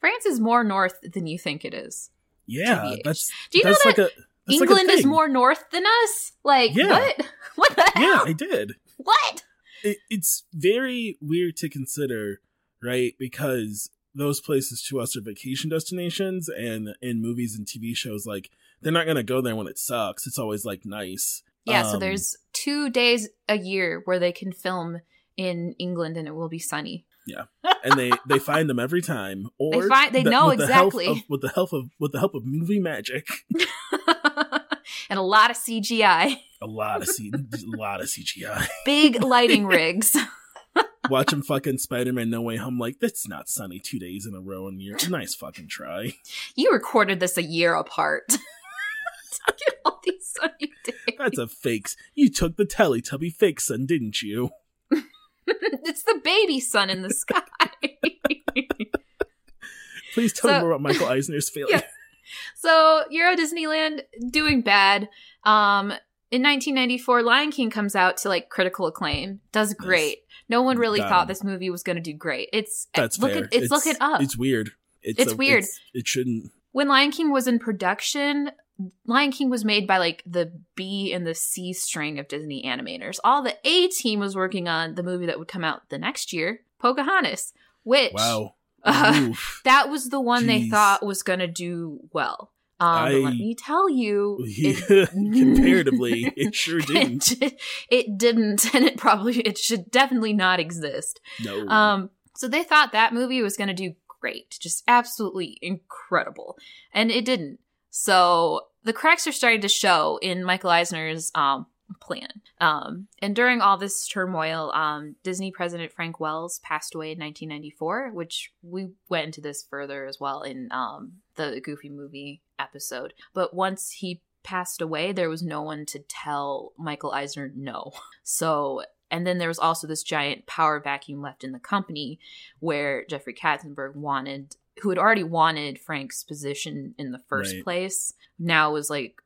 france is more north than you think it is Yeah. TBH. That's do you know that like a that's like england is more north than us like Yeah. what what the hell? Yeah, I did. what it, it's very weird to consider, right? Because those places to us are vacation destinations, and in movies and TV shows, like they're not gonna go there when it sucks. It's always like nice. Yeah, so Um, there's two days a year where they can film in England and it will be sunny. Yeah. And they they find them every time. <laughs> Or find- they know with the exactly. of- with the help of with the help of movie magic. <laughs> and a lot of CGI. A lot of C- <laughs> a lot of CGI. Big lighting rigs. Watching fucking Spider Man No Way Home, like that's not sunny two days in a row in a year. Nice fucking try. You recorded this a year apart. <laughs> All these sunny days. That's a fake. You took the Teletubby fake sun, didn't you? <laughs> it's the baby sun in the sky. <laughs> Please tell So- me more about Michael Eisner's failure. Yeah. So Euro Disneyland doing bad. Um, in 1994, Lion King comes out to like critical acclaim, does great. No one really Got thought this movie was going to do great. It's That's look fair. At, it's, looking up. It's weird. It's, It's weird. it shouldn't. when Lion King was in production, Lion King was made by like the B and the C string of Disney animators. All the A team was working on the movie that would come out the next year, Pocahontas, which Wow. uh, <laughs> that was the one they thought was going to do well. Um, but let I- me tell you, <laughs> it <laughs> Comparatively, it <laughs> sure didn't. it, it didn't, and it probably it should definitely not exist. No. Um, so they thought that movie was going to do great, just absolutely incredible, and it didn't. So the cracks are starting to show in Michael Eisner's um plan. Um, and during all this turmoil, um, Disney president Frank Wells passed away in 1994, which we went into this further as well in um the Goofy movie episode. But once he passed away, there was no one to tell Michael Eisner no. <laughs> So and then there was also this giant power vacuum left in the company where Jeffrey Katzenberg wanted, who had already wanted Frank's position in the first Right. place, now was like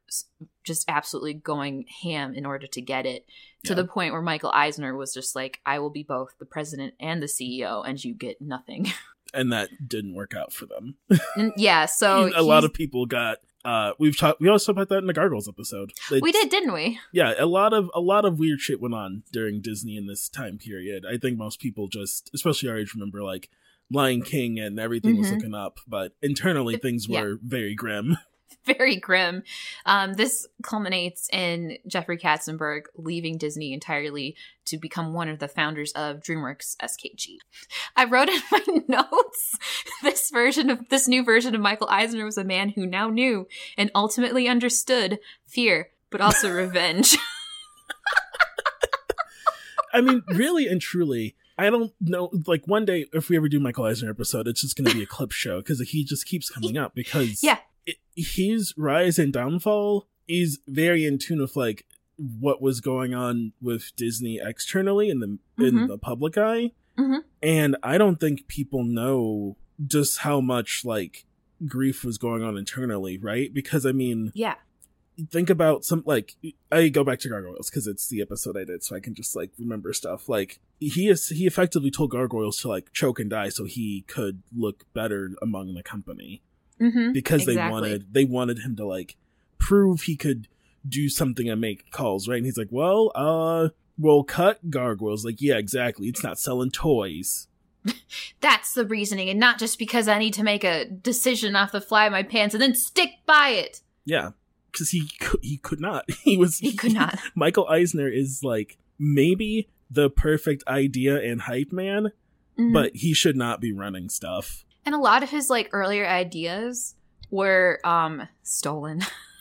just absolutely going ham in order to get it to Yeah. the point where Michael Eisner was just like, I will be both the president and the CEO, and you get nothing. <laughs> and that didn't work out for them. and yeah, so <laughs> a lot of people got. Uh, we've talked. We also talked about that in the Gargoyles episode. We did, didn't we? Yeah, a lot of a lot of weird shit went on during Disney in this time period. I think most people just, especially our age, remember like Lion King and everything was Mhm. looking up, but internally things Yeah. were very grim. <laughs> very grim. Um, this culminates in Jeffrey Katzenberg leaving Disney entirely to become one of the founders of DreamWorks SKG. I wrote in <laughs> my notes this version of this new version of Michael Eisner was a man who now knew and ultimately understood fear, but also <laughs> revenge. I mean, really and truly, I don't know. Like one day, if we ever do Michael Eisner episode, it's just going to be a clip <laughs> show because he just keeps coming up because Yeah. it, his rise and downfall is very in tune with like what was going on with Disney externally in the in Mhm. the public eye, Mhm. and I don't think people know just how much like grief was going on internally, right? Because I mean, Yeah. Think about some like I go back to Gargoyles because it's the episode I did, so I can just like remember stuff. Like he is he effectively told Gargoyles to like choke and die so he could look better among the company Mm-hmm. because they wanted they wanted him to like prove he could do something and make calls, right? And he's like, well, uh, we'll cut Gargoyles. Like, yeah, exactly. It's not selling toys. <laughs> That's the reasoning, and not just because I need to make a decision off the fly of my pants and then stick by it. Yeah, because he could, he could not. <laughs> He was He could not. <laughs> Michael Eisner is like maybe the perfect idea and hype man, Mhm. but he should not be running stuff. and a lot of his like earlier ideas were um stolen.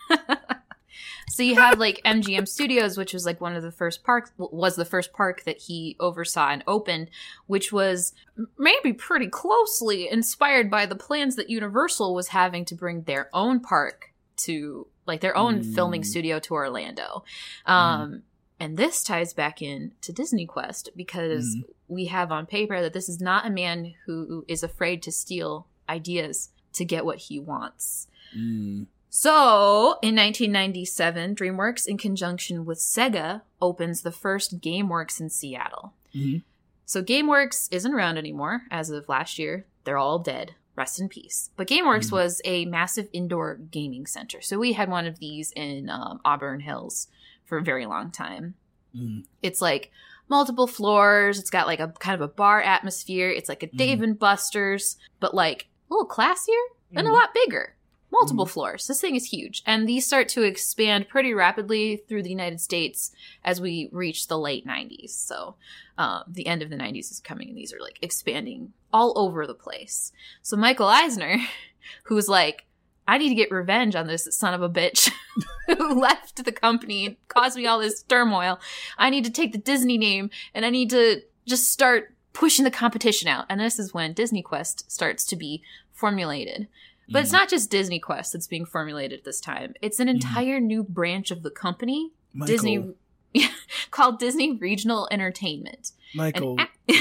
<laughs> so you have like MGM Studios, which was like one of the first parks was the first park that he oversaw and opened, which was maybe pretty closely inspired by the plans that Universal was having to bring their own park to like their own Mm. filming studio to Orlando. Um and this ties back in to Disney Quest because Mhm. we have on paper that this is not a man who is afraid to steal ideas to get what he wants. Mm. So, in 1997, DreamWorks, in conjunction with Sega, opens the first GameWorks in Seattle. Mhm. So, GameWorks isn't around anymore as of last year. They're all dead. Rest in peace. But GameWorks Mhm. was a massive indoor gaming center. So, we had one of these in um, Auburn Hills for a very long time. Mm. It's like multiple floors. It's got like a kind of a bar atmosphere. It's like a Dave and Buster's, but like a little classier and a Mhm. lot bigger. Multiple floors. This thing is huge. And these start to expand pretty rapidly through the United States as we reach the late 90s. So um, the end of the 90s is coming, and these are like expanding all over the place. So Michael Eisner, <laughs> who's like, I need to get revenge on this son of a bitch <laughs> who <laughs> left the company and caused me all this turmoil. I need to take the Disney name and I need to just start pushing the competition out. And this is when Disney Quest starts to be formulated. But it's Mm. not just Disney Quest that's being formulated at this time. It's an entire new branch of the company, Michael, Disney, <laughs> called Disney Regional Entertainment. Michael, a- <laughs>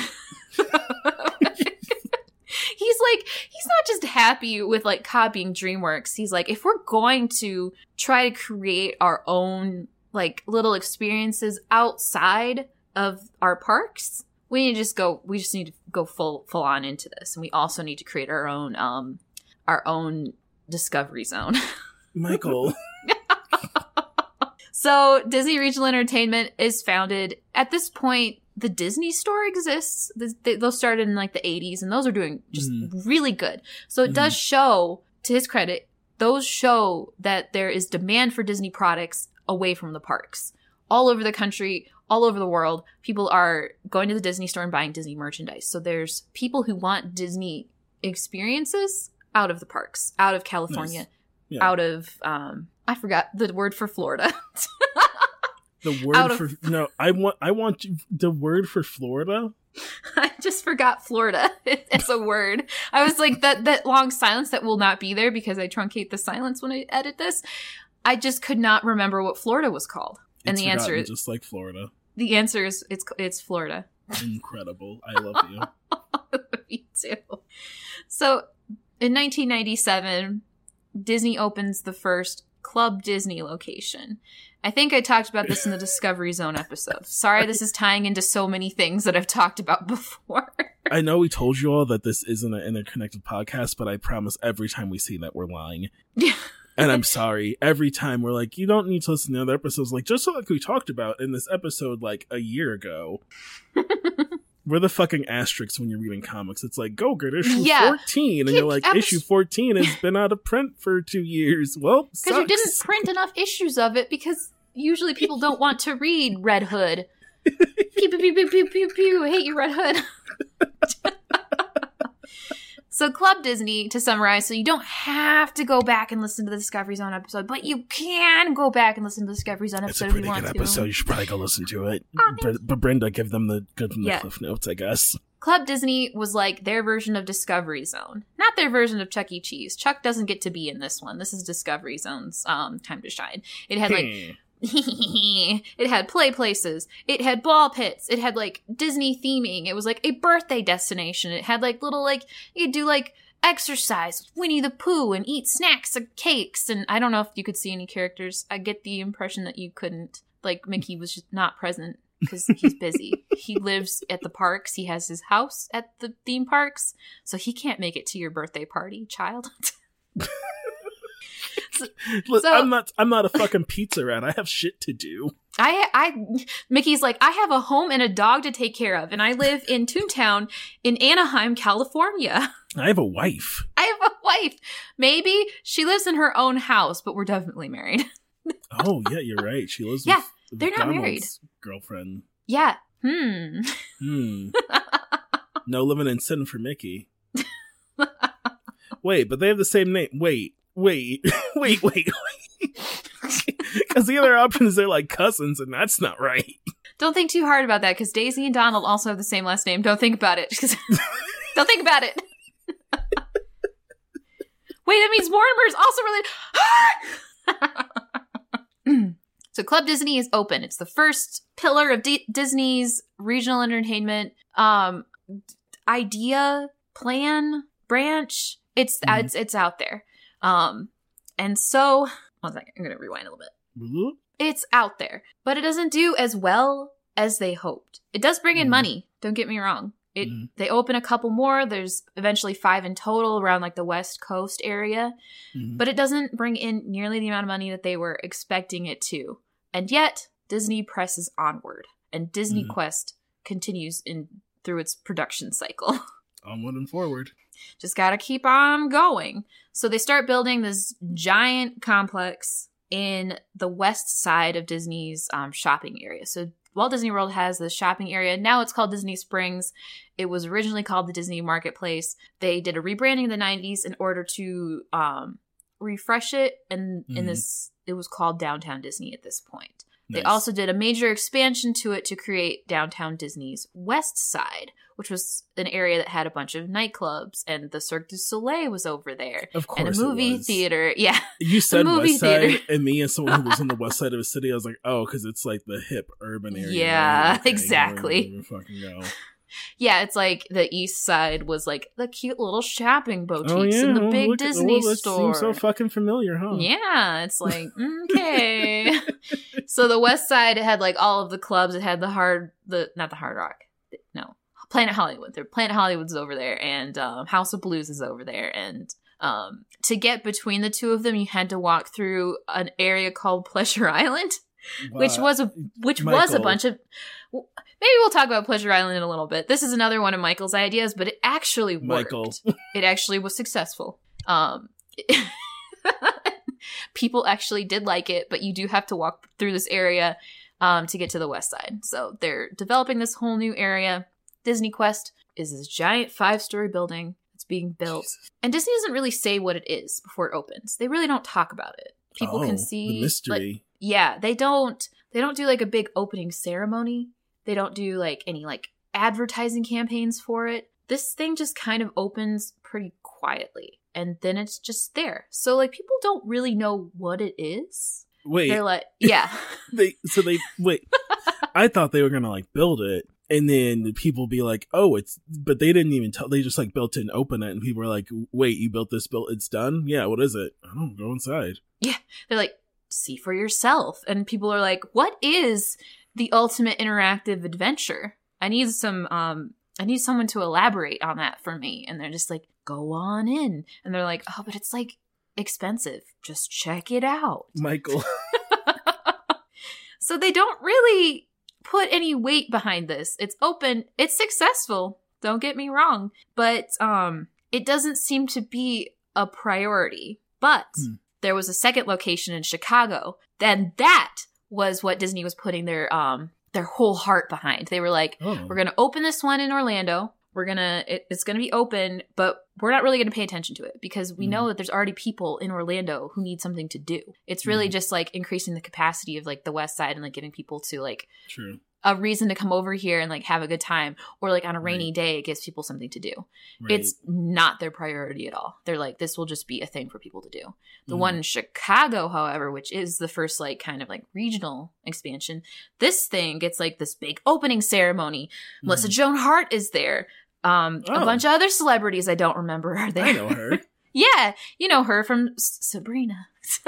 he's like he's not just happy with like copying dreamworks he's like if we're going to try to create our own like little experiences outside of our parks we need to just go we just need to go full full on into this and we also need to create our own um our own discovery zone <laughs> Michael. <laughs> So Disney Regional Entertainment is founded at this point. The Disney Store exists. Th- th- Those started in like the 80s, and those are doing just mm-hmm. really good. So it does mm-hmm. show, to his credit, those show that there is demand for Disney products away from the parks. All over the country, all over the world, people are going to the Disney store and buying Disney merchandise. So there's people who want Disney experiences out of the parks, out of California, Nice. Yeah. out of um I forgot the word for Florida. The <laughs> word of- for no, I want I want the word for Florida. <laughs> I just forgot Florida. <laughs> It's a word. I was like that that long silence that will not be there because I truncate the silence when I edit this. I just could not remember what Florida was called. And the answer is just like Florida. the answer is it's it's Florida. Incredible. I love you. Me too. So in 1997, Disney opens the first Club Disney location. I think I talked about this in the Discovery Zone episode. Sorry, this is tying into so many things that I've talked about <laughs> before. I know we told you all that this isn't an interconnected podcast, but I promise every time we see that we're lying. Yeah. And I'm <laughs> sorry. Every time we're like, you don't need to listen to other episodes, like just like we talked about in this episode like a year ago. <laughs> we're the fucking asterisks when you're reading comics. It's like, go get issue Yeah. 14. And you're like, Epis- issue 14 has been out of print for two years. Well, Because you didn't print enough issues of it because usually people don't want to read Red Hood. pew, pew, pew, pew, pew, pew, pew. Hate you, Red Hood. So Club Disney, to summarize, so you don't have to go back and listen to the Discovery Zone episode, but you can go back and listen to the Discovery Zone It's a episode if pretty you want good to. episode. You should probably go listen to it. But Brenda, give them the the Yeah. cliff notes, I guess. Club Disney was like their version of Discovery Zone, not their version of Chuck E. Cheese. Chuck doesn't get to be in this one. This is Discovery Zone's um, time to shine. It had like Hmm. <laughs> it had play places. It had ball pits. It had like Disney theming. It was like a birthday destination. It had like little like you could do like exercise with Winnie the Pooh and eat snacks and cakes. And I don't know if you could see any characters. I get the impression that you couldn't. Like Mickey was just not present because he's busy. <laughs> he lives at the parks. He has his house at the theme parks, so he can't make it to your birthday party, child. <laughs> <laughs> Look, So- I'm not I'm not a fucking pizza rat. I have shit to do. I, I, Mickey's like, I have a home and a dog to take care of, and I live in <laughs> Toontown in Anaheim, California. I have a wife. <laughs> I have a wife. Maybe she lives in her own house, but we're definitely married. Oh yeah, you're right. She lives Yeah, with, with they're not married. Girlfriend. yeah. Hmm. Hmm. no living in sin for Mickey. Wait, but they have the same name. Wait, <laughs> wait, wait, wait, <laughs> wait. Because the other option is they're like cousins, and that's not right. Don't think too hard about that because Daisy and Donald also have the same last name. Don't think about it. <laughs> Don't think about it. Wait, that means Mortimer's also related. <gasps> so Club Disney is open. It's the first pillar of D- Disney's regional entertainment um, idea, plan, branch. It's Mhm. it's it's out there. Um, and so one second, I'm gonna rewind a little bit it's out there, but it doesn't do as well as they hoped. It does bring in Mhm. money, don't get me wrong. It Mhm. they open a couple more, there's eventually 5 in total around like the West Coast area, Mhm. but it doesn't bring in nearly the amount of money that they were expecting it to. And yet, Disney presses onward and Disney Mhm. Quest continues in through its production cycle. <laughs> Onward and forward. just got to keep on going. So they start building this giant complex in the west side of Disney's um, shopping area. So Walt Disney World has the shopping area. Now it's called Disney Springs. It was originally called the Disney Marketplace. They did a rebranding in the 90s in order to um, refresh it. And in Mhm. this, it was called Downtown Disney at this point. They also did a major expansion to it to create downtown Disney's West Side, which was an area that had a bunch of nightclubs, and the Cirque du Soleil was over there, of course, and a movie was. theater. <laughs> Yeah, You said movie West Side, theater. and me as someone who lives on the <laughs> West Side of the city, I was like, oh, because it's like the hip urban area. Yeah. Okay, exactly. fucking go. <laughs> yeah. It's like the East Side was like the cute little shopping oh, boutiques Oh yeah, and the well, big at- Disney well, that store. Seems so fucking familiar, huh? Yeah, it's like okay. so the West Side it had like all of the clubs. It had the hard, the not the Hard Rock, no, Planet Hollywood. There, Planet Hollywood's over there, and um, House of Blues is over there. And um, to get between the two of them, you had to walk through an area called Pleasure <laughs> Island, which was a which was a bunch of. Maybe we'll talk about Pleasure Island in a little bit. This is another one of Michael's ideas, but it actually worked Michael. <laughs> it actually was successful. Um, <laughs> people actually did like it, but you do have to walk through this area um, to get to the west side. So they're developing this whole new area. Disney Quest is this giant five story building that's being built. And Disney doesn't really say what it is before it opens. They really don't talk about it. People Oh, can see the like, mystery. yeah, they don't they don't do like a big opening ceremony. They don't do like any like advertising campaigns for it. This thing just kind of opens pretty quietly and then it's just there. So like people don't really know what it is. Wait, They're like, yeah. <laughs> they so they wait. <laughs> I thought they were gonna like build it, and then people be like, "Oh, it's," but they didn't even tell. They just like built it and open it, and people were like, "Wait, you built this? Built? It's done? Yeah. What is it? I don't go inside." Yeah, they're like, see for yourself. And people are like, what is the ultimate interactive adventure? I need some um I need someone to elaborate on that for me. And they're just like, go on in. And they're like, oh, but it's like expensive. Just check it out. Michael, <laughs> so they don't really put any weight behind this. It's open, it's successful. Don't get me wrong, but um it doesn't seem to be a priority. But Hmm. there was a second location in Chicago. Then that was what Disney was putting their um their whole heart behind. They were like, oh, we're going to open this one in Orlando. We're gonna it, it's gonna be open but we're not really gonna pay attention to it because we Mhm. know that there's already people in orlando who need something to do it's really Mhm. just like increasing the capacity of like the west side and like giving people to like True. a reason to come over here and like have a good time or like on a rainy Right. day it gives people something to do Right. it's not their priority at all they're like this will just be a thing for people to do the Mhm. one in chicago however which is the first like kind of like regional expansion this thing gets like this big opening ceremony melissa Mhm. joan hart is there um a Oh. bunch of other celebrities i don't remember are there I know her. <laughs> yeah, you know her from S- Sabrina. <laughs>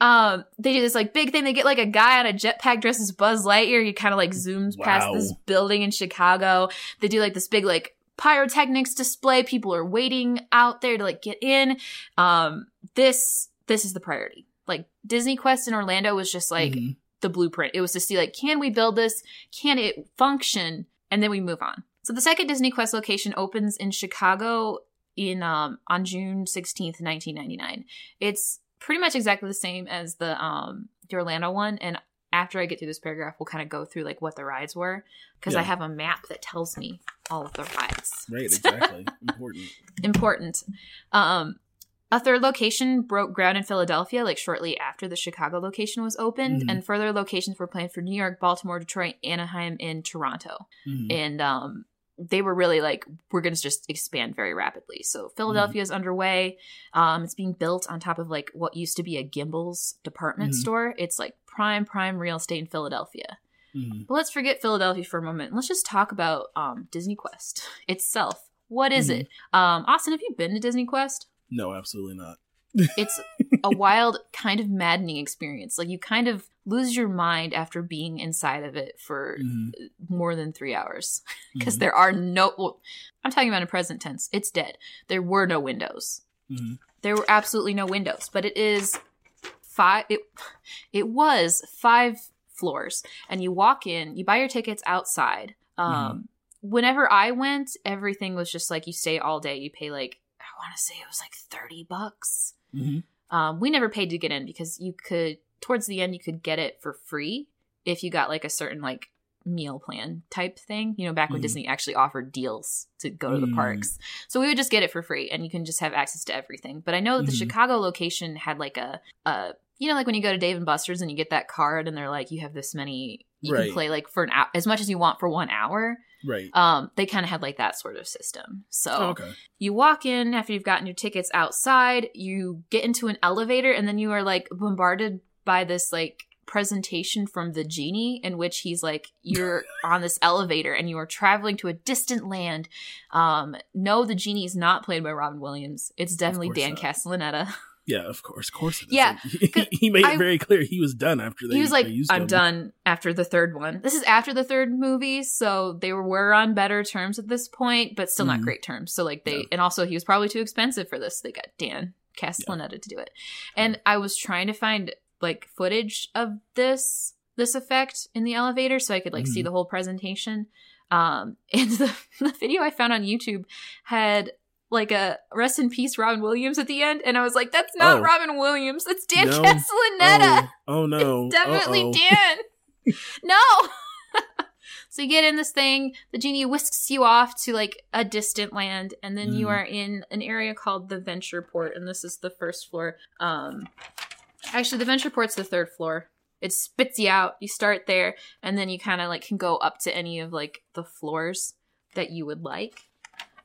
um, they do this like big thing. They get like a guy on a jetpack dressed as Buzz Lightyear. He kind of like zooms past this building in Chicago. They do like this big like pyrotechnics display. People are waiting out there to like get in. Um, this this is the priority. Like Disney Quest in Orlando was just like Mhm. the blueprint. It was to see like, can we build this? Can it function? And then we move on. So the second Disney Quest location opens in Chicago in um on June 16th, 1999. It's pretty much exactly the same as the um the Orlando one and after I get through this paragraph, we'll kind of go through like what the rides were because I have a map that tells me all of the rides Right, exactly. <laughs> Important. important. Um, a third location broke ground in Philadelphia, like shortly after the Chicago location was opened, Mhm. and further locations were planned for New York, Baltimore, Detroit, Anaheim, and Toronto. Mhm. And um, they were really like, we're going to just expand very rapidly. So Philadelphia is underway. Um, it's being built on top of like what used to be a Gimbels department Mhm. store. It's like prime, prime real estate in Philadelphia. Mhm. But let's forget Philadelphia for a moment. Let's just talk about um, Disney Quest <laughs> itself. What is Mhm. it? Um, Austin, have you been to Disney Quest? No, absolutely not. It's a <laughs> wild, kind of maddening experience. Like you kind of lose your mind after being inside of it for Mhm. more than three hours <laughs> because Mhm. there are no. Well, I'm talking about in present tense. It's dead. There were no windows. Mhm. There were absolutely no windows, but it is five. It it was five floors, and you walk in, you buy your tickets outside. Um, whenever I went, everything was just like you stay all day. You pay like want to say it was like thirty bucks. Mhm. Um, we never paid to get in because you could towards the end you could get it for free if you got like a certain like meal plan type thing. You know, back when Mhm. Disney actually offered deals to go to the Mm. parks. So we would just get it for free and you can just have access to everything. But I know that the Mhm. Chicago location had like a a you know, like when you go to Dave and Buster's and you get that card and they're like, you have this many you Right. can play like for an hour as much as you want for one hour. Right. Um, they kind of had like that sort of system. So oh, okay. you walk in after you've gotten your tickets outside, you get into an elevator, and then you are like bombarded by this like presentation from the genie in which he's like you're <laughs> on this elevator and you are traveling to a distant land um no the genie is not played by robin williams it's definitely dan not. castellaneta <laughs> Yeah, of course, of course. It is. Yeah, he, he made I- it very clear he was done after they. he was like i'm him. done after the third one this is after the third movie so they were on better terms at this point but still not Mhm. great terms so like they Yeah. and also he was probably too expensive for this So they got dan castellaneta to do it and i was trying to find like footage of this this effect in the elevator so i could like see Mhm. the whole presentation um <laughs> and the, the video i found on youtube had like a rest in peace Robin Williams at the end, and I was like, "That's not Oh. Robin Williams. That's Dan No. Castellaneta." Oh, oh <laughs> no! It's definitely Uh-oh. Dan. <laughs> no. <laughs> so you get in this thing, the genie whisks you off to like a distant land, and then you Mhm. are in an area called the Venture Port, and this is the first floor. Um actually the Venture Port's the third floor. It spits you out. You start there, and then you kind of like can go up to any of like the floors that you would like.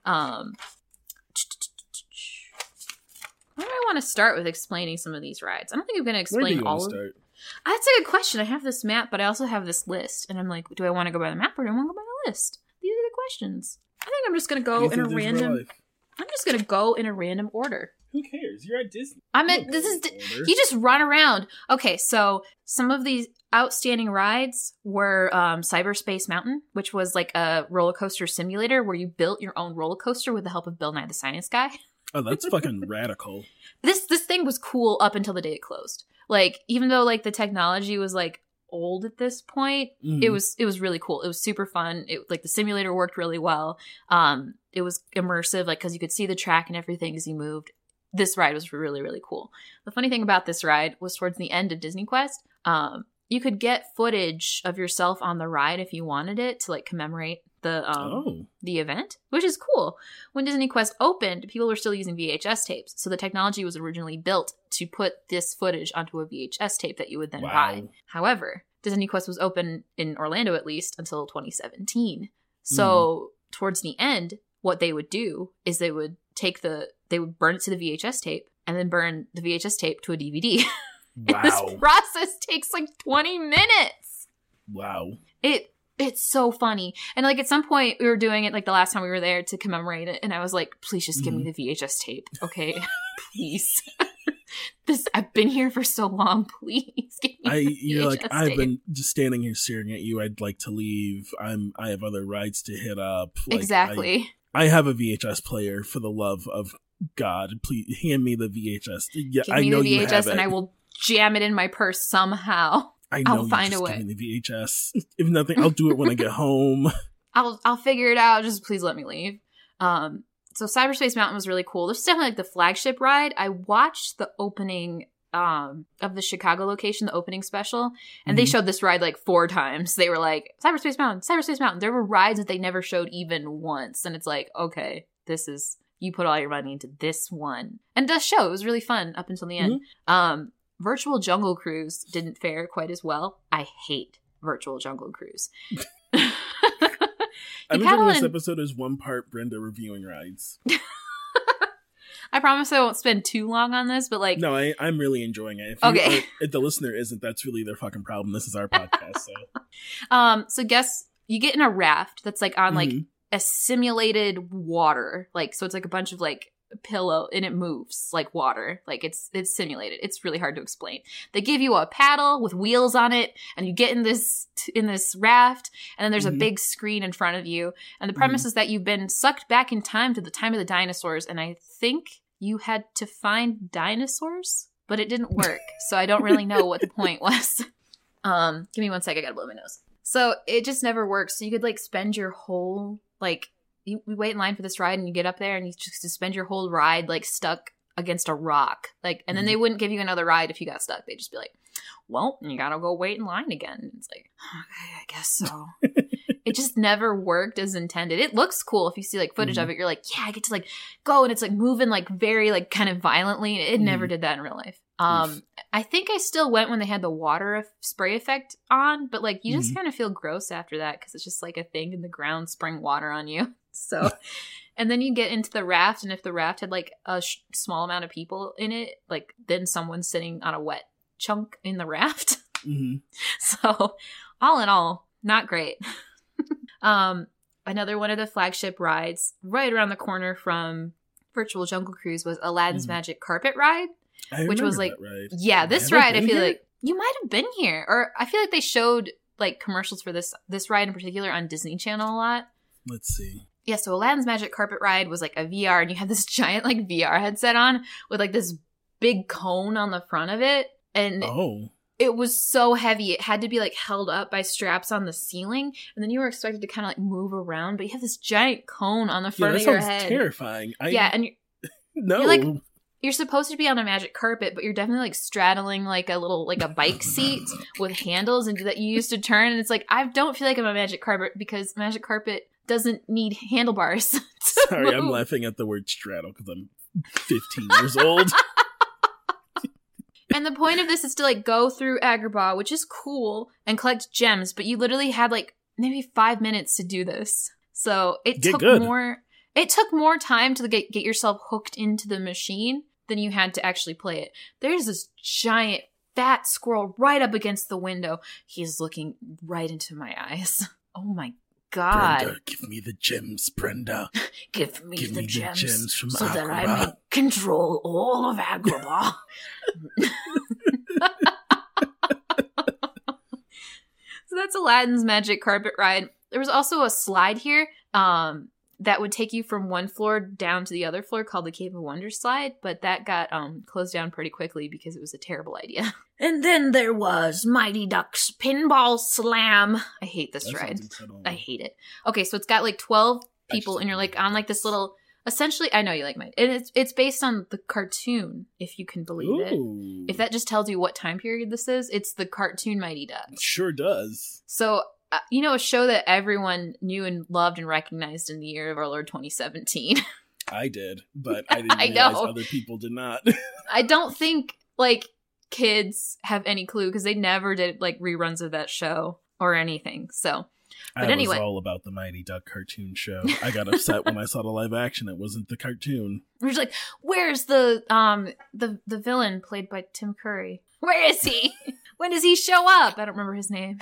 Um where do I want to start with explaining some of these rides? I don't think I'm going to Where do explain you all want of to start? that's a good question. I have this map, but I also have this list, and I'm like, do I want to go by the map or do I want to go by the list? These are the questions. I think I'm just gonna go in a this is real random. I'm just gonna go in a random order. Who cares? You're at Disney. I'm at this is order. you just run around. Okay, so some of these outstanding rides were um, Cyberspace Mountain, which was like a roller coaster simulator where you built your own roller coaster with the help of Bill Nye the Science Guy. <laughs> Oh, that's fucking radical. <laughs> this this thing was cool up until the day it closed. Like even though like the technology was like old at this point, Mm. it was it was really cool. It was super fun. It like the simulator worked really well. Um, it was immersive, like because you could see the track and everything as you moved. This ride was really really cool. The funny thing about this ride was towards the end of Disney Quest, um, you could get footage of yourself on the ride if you wanted it to like commemorate the um oh. the event, which is cool. When Disney Quest opened, people were still using VHS tapes, so the technology was originally built to put this footage onto a VHS tape that you would then buy. However, Disney Quest was open in Orlando at least until 2017. So towards the end, what they would do is they would take the they would burn it to the VHS tape and then burn the VHS tape to a DVD. <laughs> And this Wow. process takes like 20 minutes. Wow. It it's so funny. And like at some point we were doing it like the last time we were there to commemorate it and I was like, please just give me mm-hmm. the VHS tape. Okay. <laughs> please. <laughs> this I've been here for so long. <laughs> Please give me I you're like VHS I've been just standing here staring at you. I'd like to leave. I'm I have other rides to hit up. Like, exactly. I, I have a VHS player for the love of God. Please hand me the VHS. Yeah, Give I know the you have VHS it. and I will jam it in my purse somehow. I know I'll find a way. Give me the VHS. If nothing, I'll do it when I get home. <laughs> I'll I'll figure it out. Just please let me leave. Um, so Cyberspace Mountain was really cool. This is definitely like the flagship ride. I watched the opening um of the Chicago location, the opening special, and they Mhm. showed this ride like four times. They were like Cyberspace Mountain, Cyberspace Mountain. There were rides that they never showed even once, and it's like okay, this is you put all your money into this one, and it does show. It was really fun up until the end. Um, Virtual Jungle Cruise didn't fare quite as well. I hate Virtual Jungle Cruise. <laughs> <laughs> I'm enjoying this episode is one part Brenda reviewing rides. <laughs> I promise I won't spend too long on this, but like, No, I, I'm really enjoying it. If Okay. are- if the listener isn't, that's really their fucking problem. This is our podcast, so um, so guess you get in a raft that's like on like Mhm. a simulated water, like so it's like a bunch of like pillow and it moves like water, like it's it's simulated. It's really hard to explain. They give you a paddle with wheels on it, and you get in this in this raft, and then there's Mhm. a big screen in front of you, and the premise is that you've been sucked back in time to the time of the dinosaurs, and I think you had to find dinosaurs, but it didn't work, <laughs> so I don't really know what the point was. <laughs> Um, give me one sec. I gotta blow my nose. So it just never works. So you could like spend your whole like you we wait in line for this ride and you get up there and you just spend your whole ride like stuck against a rock. Like and then they wouldn't give you another ride if you got stuck. They'd just be like, Well, you gotta go wait in line again. It's like, Okay, I guess so. <laughs> it just never worked as intended. It looks cool if you see like footage of it, you're like, Yeah, I get to like go and it's like moving like very like kind of violently. It never Mhm. did that in real life. Um I think I still went when they had the water spray effect on, but like you just Mhm. kind of feel gross after that because it's just like a thing in the ground spraying water on you. So, <laughs> and then you get into the raft, and if the raft had like a sh- small amount of people in it, like then someone's sitting on a wet chunk in the <laughs> raft. Mhm. <laughs> So, all in all, not great. um, another one of the flagship rides right around the corner from Virtual Jungle Cruise was Aladdin's Mhm. Magic Carpet Ride. I Which was, like. Yeah, this I ride I feel here? like you might have been here, or I feel like they showed like commercials for this this ride in particular on Disney Channel a lot. Let's see. Yeah, so Aladdin's Magic Carpet Ride was like a VR, and you had this <laughs> giant like VR headset on with like this big cone on the front of it, and Oh, it was so heavy it had to be like held up by straps on the ceiling, and then you were expected to kind of like move around, but you have this giant cone on the yeah, front that of your sounds head. terrifying. I, yeah, and you're, no. <laughs> you're like- you're supposed to be on a magic carpet, but you're definitely like straddling like a little like a bike <laughs> seat with handles and that you used to turn. And it's like I don't feel like I'm a magic carpet because magic carpet doesn't need handlebars. <laughs> Sorry, I'm laughing at the word straddle because I'm 15 years old. <laughs> <laughs> And the point of this is to like go through Agrabah, which is cool, and collect gems, but you literally had like maybe five minutes to do this. So it Get took good. more it took more time to get get yourself hooked into the machine than you had to actually play it. There's this giant fat squirrel right up against the window. He's looking right into my eyes. Oh my god. Brenda, give me the gems, Brenda. <laughs> Give me, Give the, me gems the gems from so that I Agrabah. may control all of Agrabah. <laughs> so that's Aladdin's magic carpet ride. There was also a slide here um, that would take you from one floor down to the other floor called the Cave of Wonders slide, but that got um, closed down pretty quickly because it was a terrible idea. <laughs> And then there was Mighty Ducks Pinball Slam. I hate this That ride. I hate it. Okay, so it's got like 12 people and you're like on like this little essentially I know you like mine. And it's it's based on the cartoon, if you can believe it. If that just tells you what time period this is, it's the cartoon Mighty Ducks. sure does. So uh, you know, a show that everyone knew and loved and recognized in the year of our Lord 2017. <laughs> I did, but <laughs> I didn't I realize know. other people did not. <laughs> I don't think like kids have any clue because they never did like reruns of that show or anything. So But I anyway. was all about the Mighty Duck cartoon show. I got upset when I saw the live action. It wasn't the cartoon. we're just like, where's the um the the villain played by Tim Curry? Where is he? when does he show up? I don't remember his name.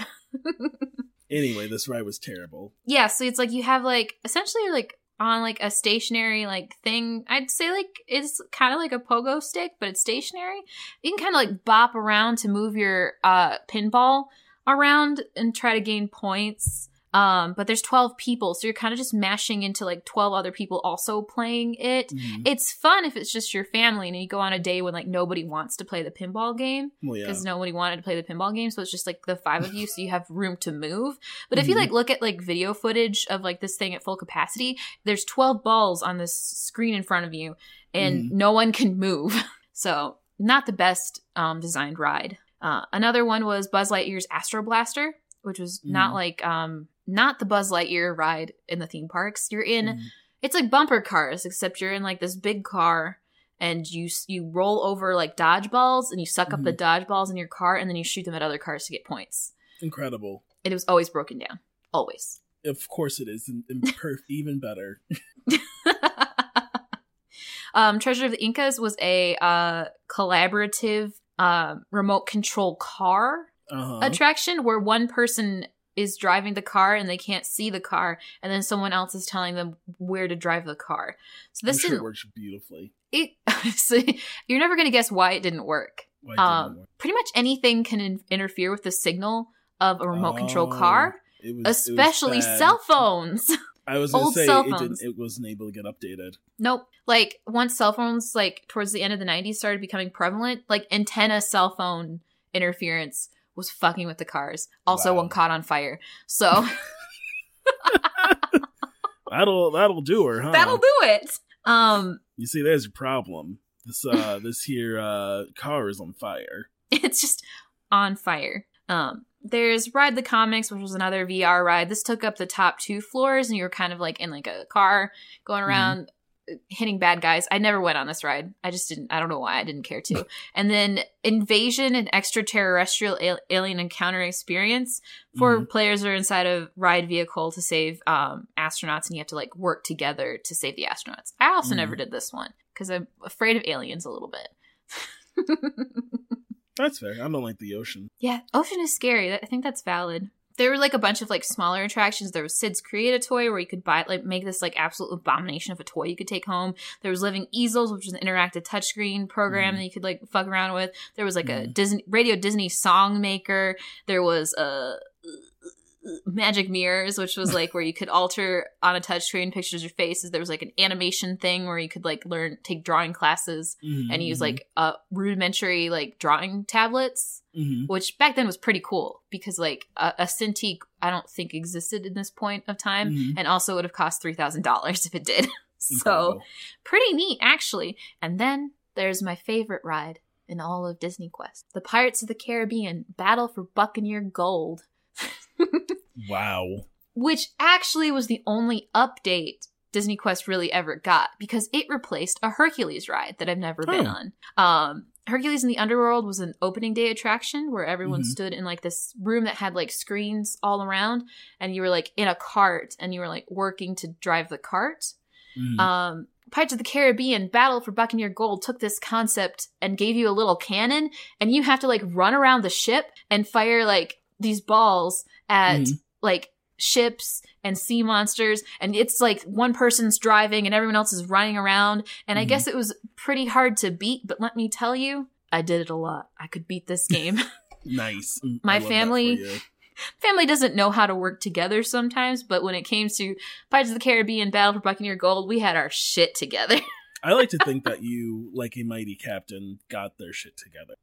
Anyway, this ride was terrible. yeah, so it's like you have like essentially like on like a stationary like thing. I'd say like it's kind of like a pogo stick, but it's stationary. You can kind of like bop around to move your uh pinball around and try to gain points. Um, but there's 12 people, so you're kind of just mashing into like 12 other people also playing it. Mhm. It's fun if it's just your family and you go on a day when like nobody wants to play the pinball game Well, yeah. because nobody wanted to play the pinball game, so it's just like the five of you, so you have room to move. But if you Mhm. like look at like video footage of like this thing at full capacity, there's 12 balls on this screen in front of you, and Mhm. no one can move. <laughs> So not the best um, designed ride. Uh, another one was Buzz Lightyear's Astro Blaster, which was not Mhm. like um not the Buzz Lightyear ride in the theme parks. You're in Mhm. it's like bumper cars except you're in like this big car and you you roll over like dodgeballs and you suck up the dodgeballs in your car and then you shoot them at other cars to get points Incredible. and it was always broken down always Of course it is. And, and <laughs> perf- even better. <laughs> um treasure of the incas was a uh collaborative uh, remote control car Uh-huh. attraction where one person is driving the car and they can't see the car and then someone else is telling them where to drive the car so this sure it works beautifully. it <laughs> so you're never going to guess why it didn't work Why didn't um, work? pretty much anything can in- interfere with the signal of a remote control Oh, car, It was, it especially cell phones. <laughs> I was old say cell it, didn't, phones. it wasn't able to get updated. nope. Like once cell phones, like towards the end of the '90s, started becoming prevalent, like antenna cell phone interference was fucking with the cars. Also, Wow. one caught on fire. So <laughs> <laughs> That'll that'll do her, huh? that'll do it. Um, You see, there's your problem. This uh <laughs> this here uh car is on fire. it's just on fire. Um, there's Ride the Comics, which was another VR ride. This took up the top two floors, and you were kind of like in like a car going around uh, hitting bad guys. I never went on this ride. I just didn't. I don't know why. I didn't care to. <laughs> and then Invasion and Extraterrestrial Al- Alien Encounter Experience for Mhm. players are inside a ride vehicle to save um, astronauts, and you have to like work together to save the astronauts. I also Mhm. never did this one because I'm afraid of aliens a little bit. <laughs> That's fair. I don't like the ocean. Yeah, ocean is scary. I think that's valid. There were like a bunch of like smaller attractions. There was Sid's Create a Toy where you could buy like make this like absolute abomination of a toy you could take home. There was Living Easels, which was an interactive touchscreen program Mhm. that you could like fuck around with. There was like a Mhm. Disney Radio Disney Song Maker. There was a Magic Mirrors, which was like where you could alter on a touchscreen pictures of your faces. There was like an animation thing where you could like learn take drawing classes and use Mhm. like uh rudimentary like drawing tablets Mhm. which back then was pretty cool because like a, a Cintiq I don't think existed in this point of time, Mhm. and also would have cost three thousand dollars if it did. <laughs> so pretty neat actually. And then there's my favorite ride in all of Disney Quest: the Pirates of the Caribbean Battle for Buccaneer Gold, Wow. which actually was the only update. Disney Quest really ever got because it replaced a Hercules ride that I've never been Oh. on. Um, Hercules in the Underworld was an opening day attraction where everyone Mhm. stood in like this room that had like screens all around, and you were like in a cart and you were like working to drive the cart. Mhm. Um, Pirates of the Caribbean Battle for Buccaneer Gold took this concept and gave you a little cannon, and you have to like run around the ship and fire like these balls at Mhm. like ships and sea monsters and it's like one person's driving and everyone else is running around and i Mhm. guess it was pretty hard to beat but let me tell you i did it a lot i could beat this game <laughs> nice. Mm, My I love that for family- <laughs> family doesn't know how to work together sometimes but when it came to pirates of the caribbean battle for buccaneer gold we had our shit together I like to think <laughs> that you, like a mighty captain, got their shit together.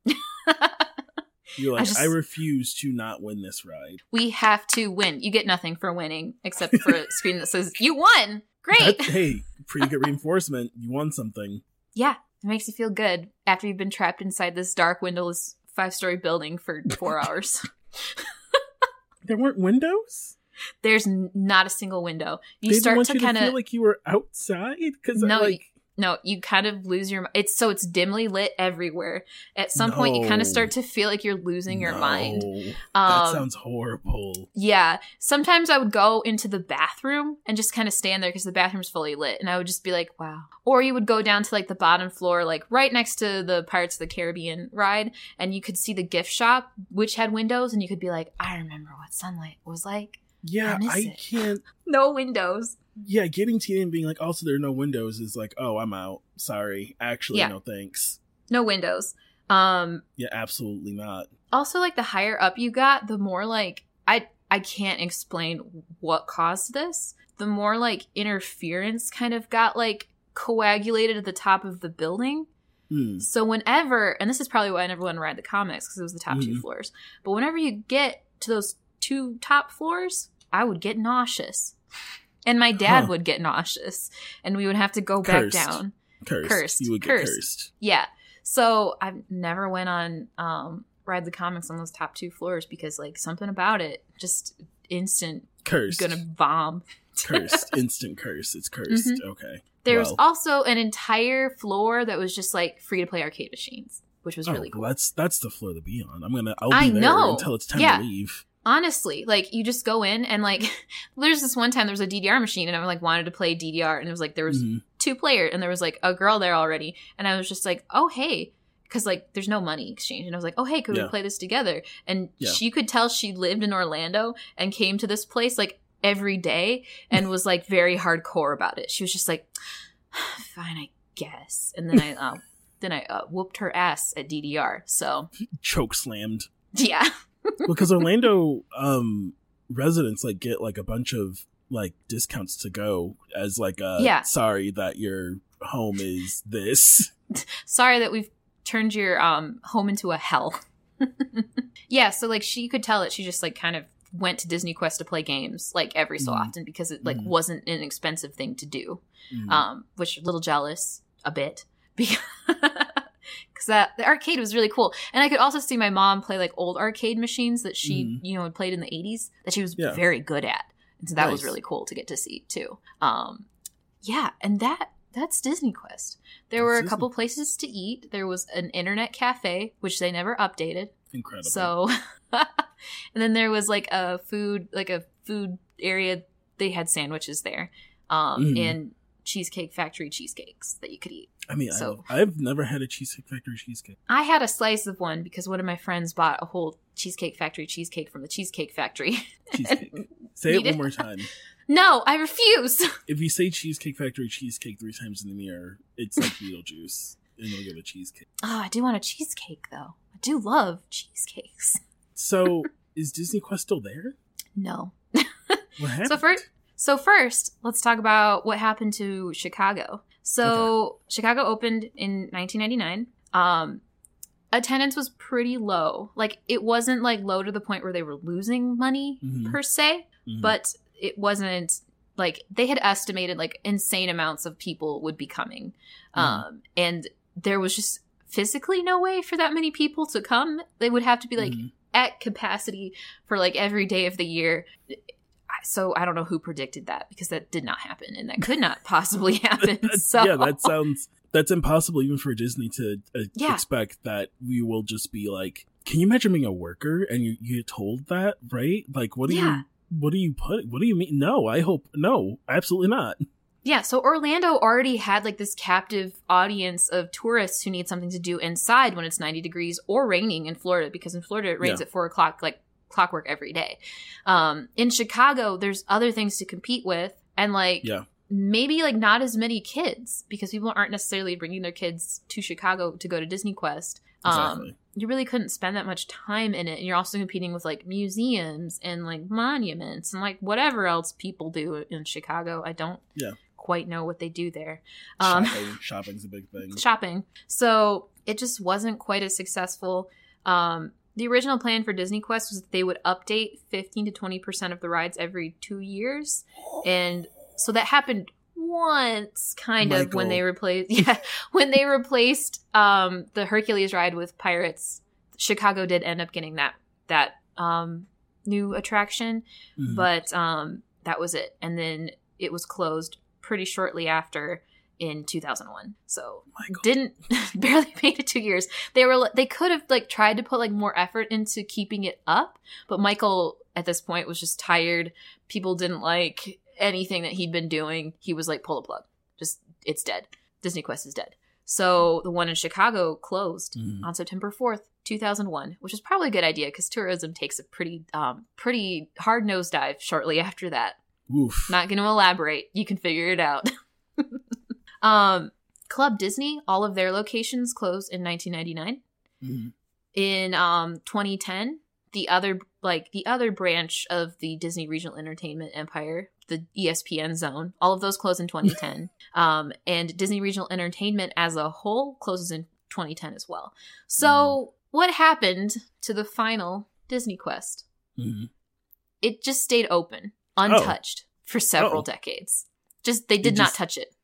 You're like, I, just- refuse to not win this ride. we have to win you get nothing for winning except for a screen that says you won great That- hey, pretty good reinforcement. You won something. Yeah, it makes you feel good after you've been trapped inside this dark, windowless five story building for four <laughs> hours. There weren't windows. There's not a single window. You they start to kind feel of like you were outside because No, like no, you kind of lose your. It's so it's dimly lit everywhere. At some point, you kind of start to feel like you're losing your mind. Um, that sounds horrible. Yeah. Sometimes I would go into the bathroom and just kind of stand there because the bathroom's fully lit. And I would just be like, wow. Or you would go down to like the bottom floor, like right next to the Pirates of the Caribbean ride, and you could see the gift shop, which had windows, and you could be like, I remember what sunlight was like. Yeah, I it. can't. <laughs> No windows. Yeah, getting to you and being like, also there are no windows is like, oh, I'm out. Sorry, actually, Yeah. no thanks. No windows. Um, Yeah, absolutely not. also like the higher up you got the more like i i can't explain what caused this the more like interference kind of got like coagulated at the top of the building Hmm. so whenever and this is probably why i never want to ride the comics because it was the top two Mhm. floors but whenever you get to those two top floors i would get nauseous and my dad Huh. would get nauseous and we would have to go back down Cursed. Cursed. You would get Cursed. cursed. yeah. So I've never went on um ride the comics on those top two floors because like something about it just instant Cursed. gonna bomb. cursed. <laughs> Instant curse. It's cursed. Mm-hmm. Okay. There was also an entire floor that was just like free to play arcade machines, which was Oh, really cool. well, that's that's the floor to be on. I'm gonna. I'll be I there know. until it's time Yeah. to leave. Honestly, like you just go in and like <laughs> there's this one time there was a DDR machine and I like wanted to play DDR and it was like there was Mhm. two players and there was like a girl there already and i was just like oh hey because like there's no money exchange and i was like oh hey could Yeah. we play this together and Yeah. she could tell she lived in orlando and came to this place like every day and was like very hardcore about it she was just like <sighs> fine i guess and then i <laughs> uh, then i uh, whooped her ass at ddr so Choke slammed. <laughs> yeah because Orlando um residents like get like a bunch of like discounts to go as like uh Yeah. sorry that your home is this. <laughs> sorry that we've turned your um home into a hell. <laughs> yeah, so like she could tell that she just like kind of went to Disney Quest to play games like every so Mhm. often because it like Mhm. wasn't an expensive thing to do. Mm. Um, which a little jealous a bit <laughs> because <laughs> because that the arcade was really cool, and I could also see my mom play like old arcade machines that she Mhm. you know had played in the eighties that she was Yeah. very good at, and so that was really cool to get to see too. Um, yeah, and that that's Disney Quest. There were a That's couple places to eat. There was an internet cafe, which they never updated. Incredible. So, <laughs> and then there was like a food, like a food area. They had sandwiches there, um, Mhm. and cheesecake factory cheesecakes that you could eat. I mean, so- I, I've never had a cheesecake factory cheesecake. I had a slice of one because one of my friends bought a whole cheesecake factory cheesecake from the cheesecake factory. <laughs> Cheesecake. Say it one more time. <laughs> no, I refuse. <laughs> If you say cheesecake factory cheesecake three times in the mirror, it's like Beetlejuice, and you'll get a cheesecake. Oh, I do want a cheesecake though. I do love cheesecakes. So, is Disney Quest still there? No. What happened? So first, so first, let's talk about what happened to Chicago. So Chicago opened in 1999. Um, attendance was pretty low. Like it wasn't like low to the point where they were losing money Mhm. per se, Mhm. but it wasn't like they had estimated like insane amounts of people would be coming, Mhm. um, and there was just physically no way for that many people to come. They would have to be like Mhm. at capacity for like every day of the year. So I don't know who predicted that because that did not happen and that could not <laughs> possibly <laughs> happen. <laughs> So yeah, that sounds that's impossible even for Disney to uh, Yeah. expect that we will just be like. Can you imagine being a worker and you, you told that, right? Like, what do Yeah. you what do you put? What do you mean? No, I hope no, absolutely not. yeah, so Orlando already had like this captive audience of tourists who need something to do inside when it's 90 degrees or raining in Florida because in Florida it rains Yeah. at four o'clock like clockwork every day. Um, in Chicago, there's other things to compete with and like Yeah. maybe like not as many kids because people aren't necessarily bringing their kids to Chicago to go to Disney Quest. Exactly. Um, you really couldn't spend that much time in it. And you're also competing with like museums and like monuments and like whatever else people do in Chicago. I don't Yeah. quite know what they do there. Um, Shopping, shopping's a big thing. <laughs> shopping. So it just wasn't quite as successful. Um, the original plan for Disney Quest was that they would update 15 to 20% of the rides every two years. And so that happened once kind of when they replaced <laughs> yeah when they replaced um the hercules ride with pirates chicago did end up getting that that um new attraction, Mhm. but um, that was it. And then it was closed pretty shortly after in 2001. So Michael. didn't <laughs> barely <laughs> made it two years. They were they could have like tried to put like more effort into keeping it up, but Michael at this point was just tired. People didn't like anything that he'd been doing. He was like, pull the plug. Just it's dead. Disney Quest is dead. So the one in Chicago closed Mhm. on September 4th, 2001, which is probably a good idea because tourism takes a pretty um pretty hard nosedive shortly after that. Oof. Not going to elaborate. You can figure it out. <laughs> um, Club Disney, all of their locations closed in 1999. Mhm. In um 2010, the other like the other branch of the Disney Regional Entertainment Empire, the ESPN Zone, all of those closed in <laughs> 2010. um, and Disney Regional Entertainment as a whole closes in 2010 as well. So, what happened to the final Disney Quest? Mhm. it just stayed open, untouched for several Oh. decades. Just they did not touch it.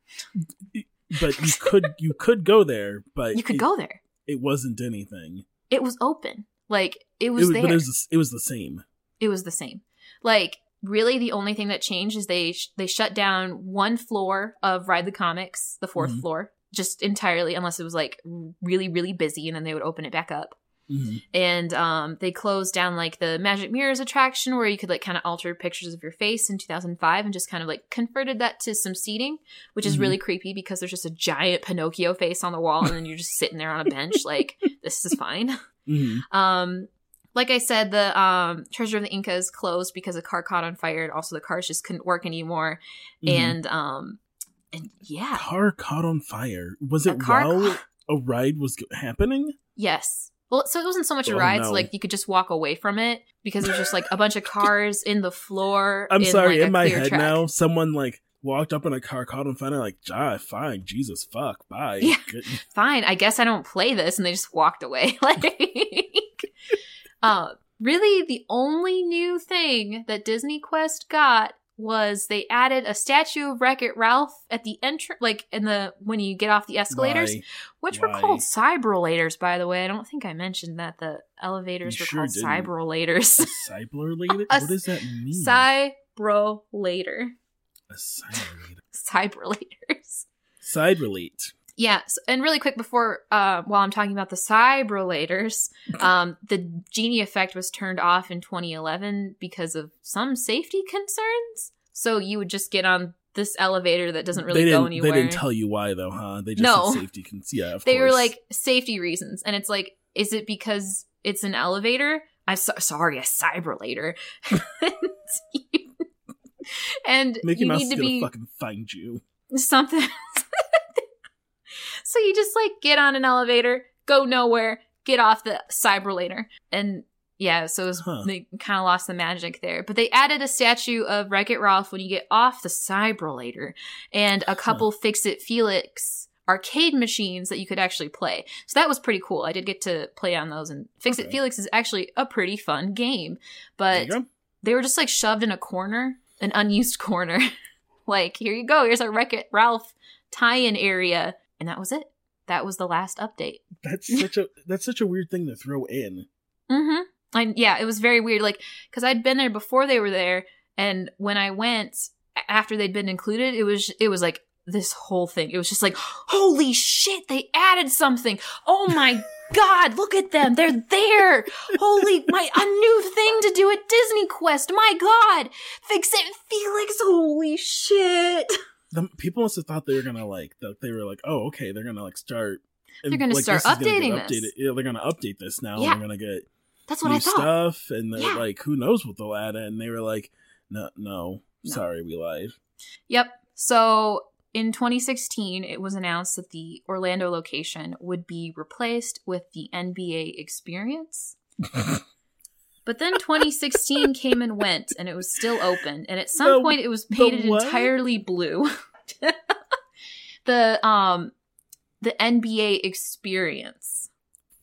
But you could you could go there, but You could it, go there. It wasn't anything. It was open. Like it It was was, there. but it was the- it was the same. it was the same. Like really, the only thing that changed is they sh- they shut down one floor of Ride the Comics, the 4th Mhm. floor, just entirely, unless it was like really really busy, and then they would open it back up. Mhm. and um, they closed down like the magic mirrors attraction where you could like kind of alter pictures of your face in 2005 and just kind of like converted that to some seating which is Mhm. really creepy because there's just a giant pinocchio face on the wall and then you're just sitting there on a bench like <laughs> this is fine Mhm. um like i said the um treasure of the incas closed because a car caught on fire and also the cars just couldn't work anymore Mhm. and um and yeah car caught on fire. Was it while ca- a ride was happening? Yes. Well, so it wasn't so much a Oh, ride, no. so like you could just walk away from it because there's just like a bunch of <laughs> cars in the floor. I'm in, sorry, like, a in my head track. now, someone like walked up in a car, caught on fire, like, ah, fine, Jesus, fuck, bye. Yeah. Good- <laughs> Fine, I guess I don't play this, and they just walked away. <laughs> like, uh, really, the only new thing that Disney Quest got was they added a statue of Wreck It Ralph at the entrance, like in the when you get off the escalators, Why? which Why? were called cyberlators. By the way, I don't think I mentioned that the elevators You were sure called didn't. cyberlators. <laughs> Cyberlator? What does that mean? Cybrolator. a cyberlator. Cyberlators. Side relate. Yeah, and really quick before, uh, while I'm talking about the cyberlators, <laughs> um, the genie effect was turned off in 2011 because of some safety concerns. So you would just get on this elevator that doesn't really go anywhere. They didn't tell you why though, huh? They just No. said safety. Cons- yeah, of <laughs> they were like safety reasons, and it's like, is it because it's an elevator? I'm so- sorry, a cyberlator. <laughs> and Mickey you Mouse need to be fucking find you. something. So you just like get on an elevator, go nowhere, get off the cyberlator, and yeah, so it was, Huh. they kind of lost the magic there. But they added a statue of Wreck It Ralph when you get off the cyberlator, and a couple Fix It Felix arcade machines that you could actually play. So that was pretty cool. I did get to play on those, and Fix It Felix is actually a pretty fun game, but they were just like shoved in a corner, an unused <laughs> corner. like, here you go. Here's our Wreck It Ralph tie-in area, and that was it. That was the last update. <laughs> That's such a that's such a weird thing to throw in. Mm-hmm. And yeah, it was very weird. Like, because I'd been there before they were there, and when I went after they'd been included, it was it was like this whole thing. It was just like, holy shit, they added something. Oh <laughs> my god, look at them, they're there. Holy, my a new thing to do at Disney Quest. My god, fix it, Felix. Holy shit. The, people must have thought they were gonna like that. They were like, oh, okay, they're gonna like start. They're gonna like, start this is gonna updating this. Yeah, they're gonna update this now. Yeah. They're gonna get That's what new I thought. stuff, and they're Yeah. like, who knows what they'll add? And they were like, no, no, No. sorry, we lied. Yep. So in 2016, it was announced that the Orlando location would be replaced with the NBA experience. <laughs> But then 2016 came and went, and it was still open. And at some The- point, it was painted entirely blue. <laughs> the um, the NBA experience.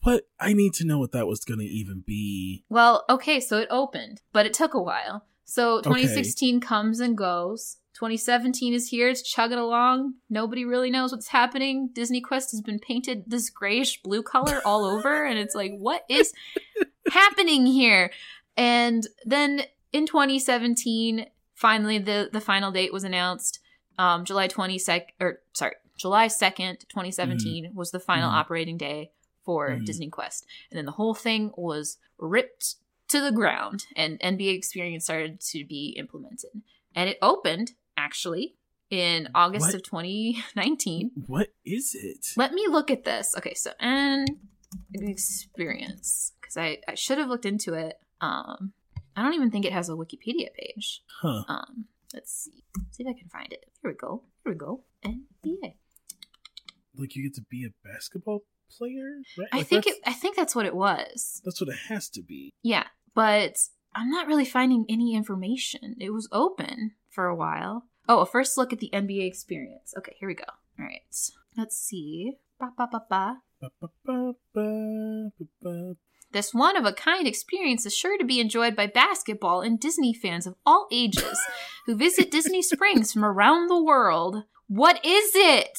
What I need to know what that was gonna even be. Well, okay, so it opened, but it took a while. So 2016 comes and goes. 2017 is here. It's chugging along. Nobody really knows what's happening. Disney Quest has been painted this grayish blue color all over, and it's like, what is <laughs> happening here? And then in 2017, finally the the final date was announced. Um, July 22nd, or sorry, July 2nd, 2017 was the final Mhm. operating day for Mhm. Disney Quest. And then the whole thing was ripped to the ground and NBA Experience started to be implemented. And it opened actually in August What? of 2019. What is it? Let me look at this. Okay, so and experience because I I should have looked into it. Um, I don't even think it has a Wikipedia page. Huh. Um, let's see. see if I can find it. Here we go. Here we go. NBA. Like you get to be a basketball player? Right? I Like, think it. I think that's what it was. that's what it has to be. Yeah, but I'm not really finding any information. It was open for a while. Oh, a first look at the NBA experience. Okay, here we go. All right, let's see. Ba ba ba. This one of a kind experience is sure to be enjoyed by basketball and Disney fans of all ages who visit Disney <laughs> Springs from around the world. What is it?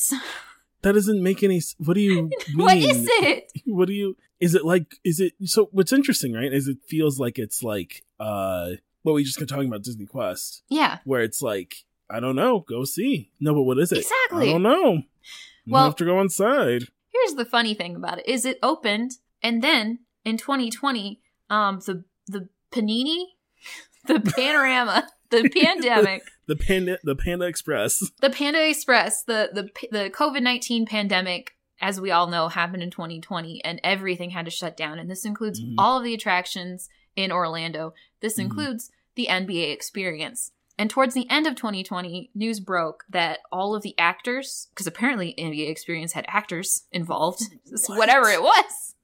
That doesn't make any. What do you <laughs> mean? What is it? <laughs> What do you? Is it like? Is it so? What's interesting, right? Is it feels like it's like uh what we just kept talking about Disney Quest, Yeah. where it's like I don't know, go see. No, but what is it? Exactly. I don't know. You Well- have to go inside. Here's the funny thing about it is it opened and then in 2020 um the the panini <laughs> the panorama <laughs> the pandemic The panda, the Panda Express. the panda express the the the covid-19 pandemic as we all know happened in 2020 and everything had to shut down and this includes Mhm. all of the attractions in orlando. This Mhm. includes the nba experience. And towards the end of 2020 news broke that all of the actors because apparently nba experience had actors involved <laughs> What? whatever it was.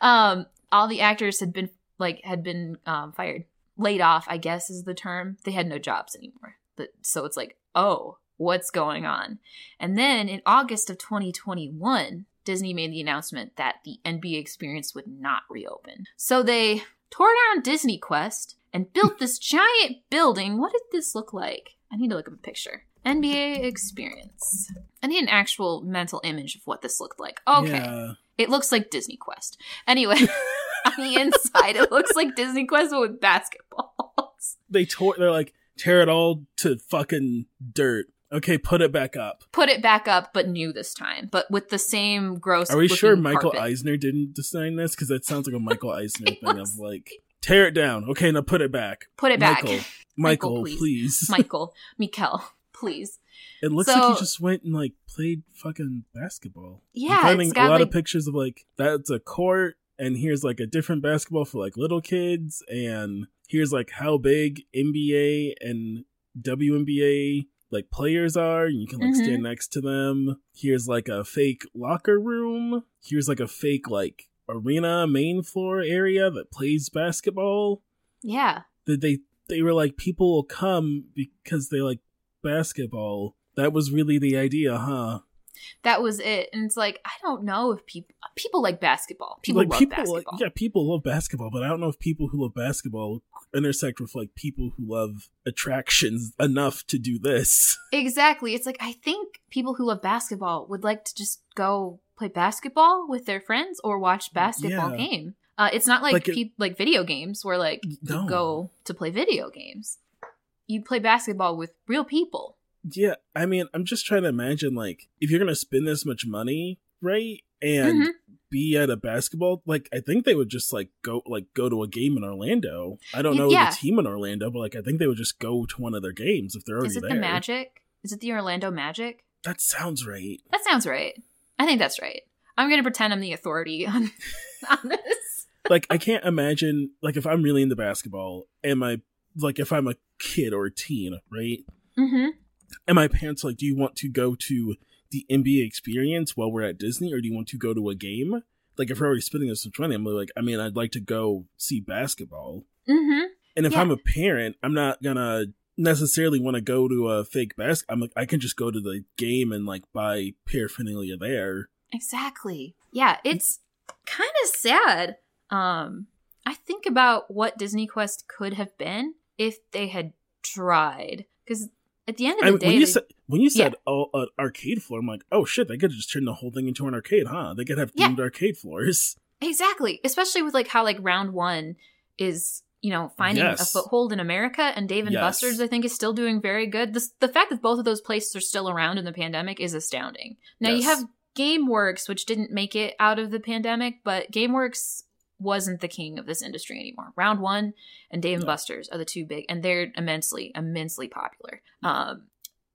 Um all the actors had been like had been um, fired. Laid off i guess is the term. They had no jobs anymore. But, so it's like oh what's going on? And then in august of 2021 disney made the announcement that the nba experience would not reopen. So they tore down disney quest and built this <laughs> giant building what did this look like i need to look up a picture nba experience i need an actual mental image of what this looked like okay Yeah. it looks like Disney Quest. Anyway, <laughs> on the inside, it looks like Disney Quest but with basketballs. They tore. They're like tear it all to fucking dirt. Okay, put it back up. Put it back up, but new this time, but with the same gross. Are we sure Michael carpet. Eisner didn't design this? Because that sounds like a Michael <laughs> Eisner thing looks of like tear it down. Okay, now put it back. Put it back, Michael, <laughs> Michael, Michael, please. please. <laughs> Michael, Mikel, please. It looks So- like he just went and like played fucking basketball. Yeah, I'm finding a lot like of pictures of like that's a court, and here's like a different basketball for like little kids, and here's like how big NBA and WNBA like players are, and you can like Mhm. stand next to them. Here's like a fake locker room. Here's like a fake like arena main floor area that plays basketball. yeah, That they they were like people will come because they like basketball. That was really the idea, huh? That was it. And it's like I don't know if people people like basketball. People like love people basketball. like yeah people love basketball but i don't know if people who love basketball intersect with like people who love attractions enough to do this <laughs> Exactly. It's like I think people who love basketball would like to just go play basketball with their friends or watch basketball Yeah. game. Uh, it's not like Like it- like video games where like you go to play video games. You play basketball with real people. Yeah i mean i'm just trying to imagine like if you're gonna spend this much money right and Mhm. be at a basketball like i think they would just like go like go to a game in orlando i don't know yeah. the team in orlando but like i think they would just go to one of their games if they're already Is it there the Magic? Is it the Orlando Magic? that sounds right That sounds right. I think that's right. I'm gonna pretend I'm the authority <laughs> on on this. like I can't imagine like if I'm really into basketball and my like if I'm a kid or a teen, right? Mm-hmm. And my parents are like, do you want to go to the NBA experience while we're at Disney, or do you want to go to a game? Like if we're already spending this much money, I'm like, I mean, I'd like to go see basketball. Mm-hmm. And if Yeah. I'm a parent, I'm not gonna necessarily want to go to a fake basket. I'm like, I can just go to the game and like buy paraphernalia there. Exactly. Yeah, it's kind of sad. Um, I think about what Disney Quest could have been if they had tried. Because at the end of I the mean, day, when you they- said when you said oh, an arcade floor, I'm like, oh shit, they could just turn the whole thing into an arcade, huh? They could have Yeah. themed arcade floors. exactly, especially with like how like round one is you know, finding Yes. a foothold in America. And Dave and Yes. Buster's, I think, is still doing very good. The, the fact that both of those places are still around in the pandemic is astounding. Now, you Yes. have GameWorks, which didn't make it out of the pandemic, but GameWorks wasn't the king of this industry anymore. Round One and Dave and. Buster's are the two big, and they're immensely, immensely popular. Um,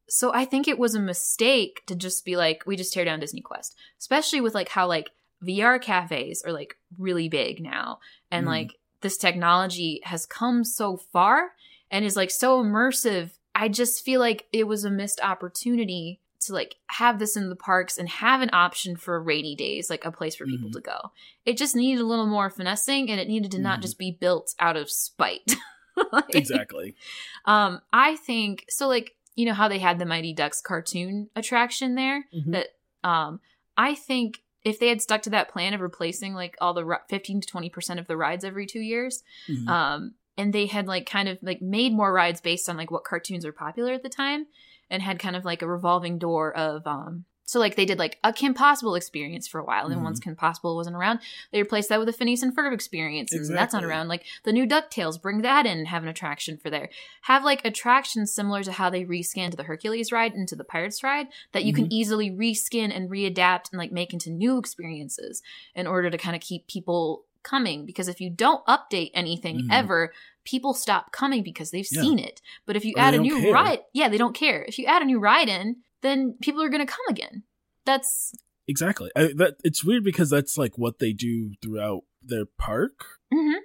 so I think it was a mistake to just be like, we just tear down Disney Quest, especially with like how like VR cafes are like really big now, and Mhm. like this technology has come so far and is like so immersive. I just feel like it was a missed opportunity to like have this in the parks and have an option for rainy days, like a place for people Mhm. to go. It just needed a little more finessing and it needed to not Mhm. just be built out of spite. <laughs> Like, exactly. Um, I think so like, you know how they had the Mighty Ducks cartoon attraction there? Mhm. That um I think if they had stuck to that plan of replacing like all the ri- 15 to 20% of the rides every 2 years, Mhm. um and they had like kind of like made more rides based on like what cartoons are popular at the time and had kind of like a revolving door of um so like they did like a Kim Possible experience for a while, and Mhm. once Kim Possible wasn't around, they replaced that with a Phineas and Ferb experience, and that's not around. Like the new Ducktales, bring that in and have an attraction for there. Have like attractions similar to how they reskinned the Hercules ride into the Pirates ride that you Mm-hmm. can easily reskin and readapt and like make into new experiences in order to kind of keep people coming. Because if you don't update anything Mhm. ever, people stop coming because they've Yeah. seen it. But if you Or add a new care. ride, yeah, they don't care. If you add a new ride in, then people are going to come again. That's Exactly. I, that it's weird because that's like what they do throughout their park, mhm.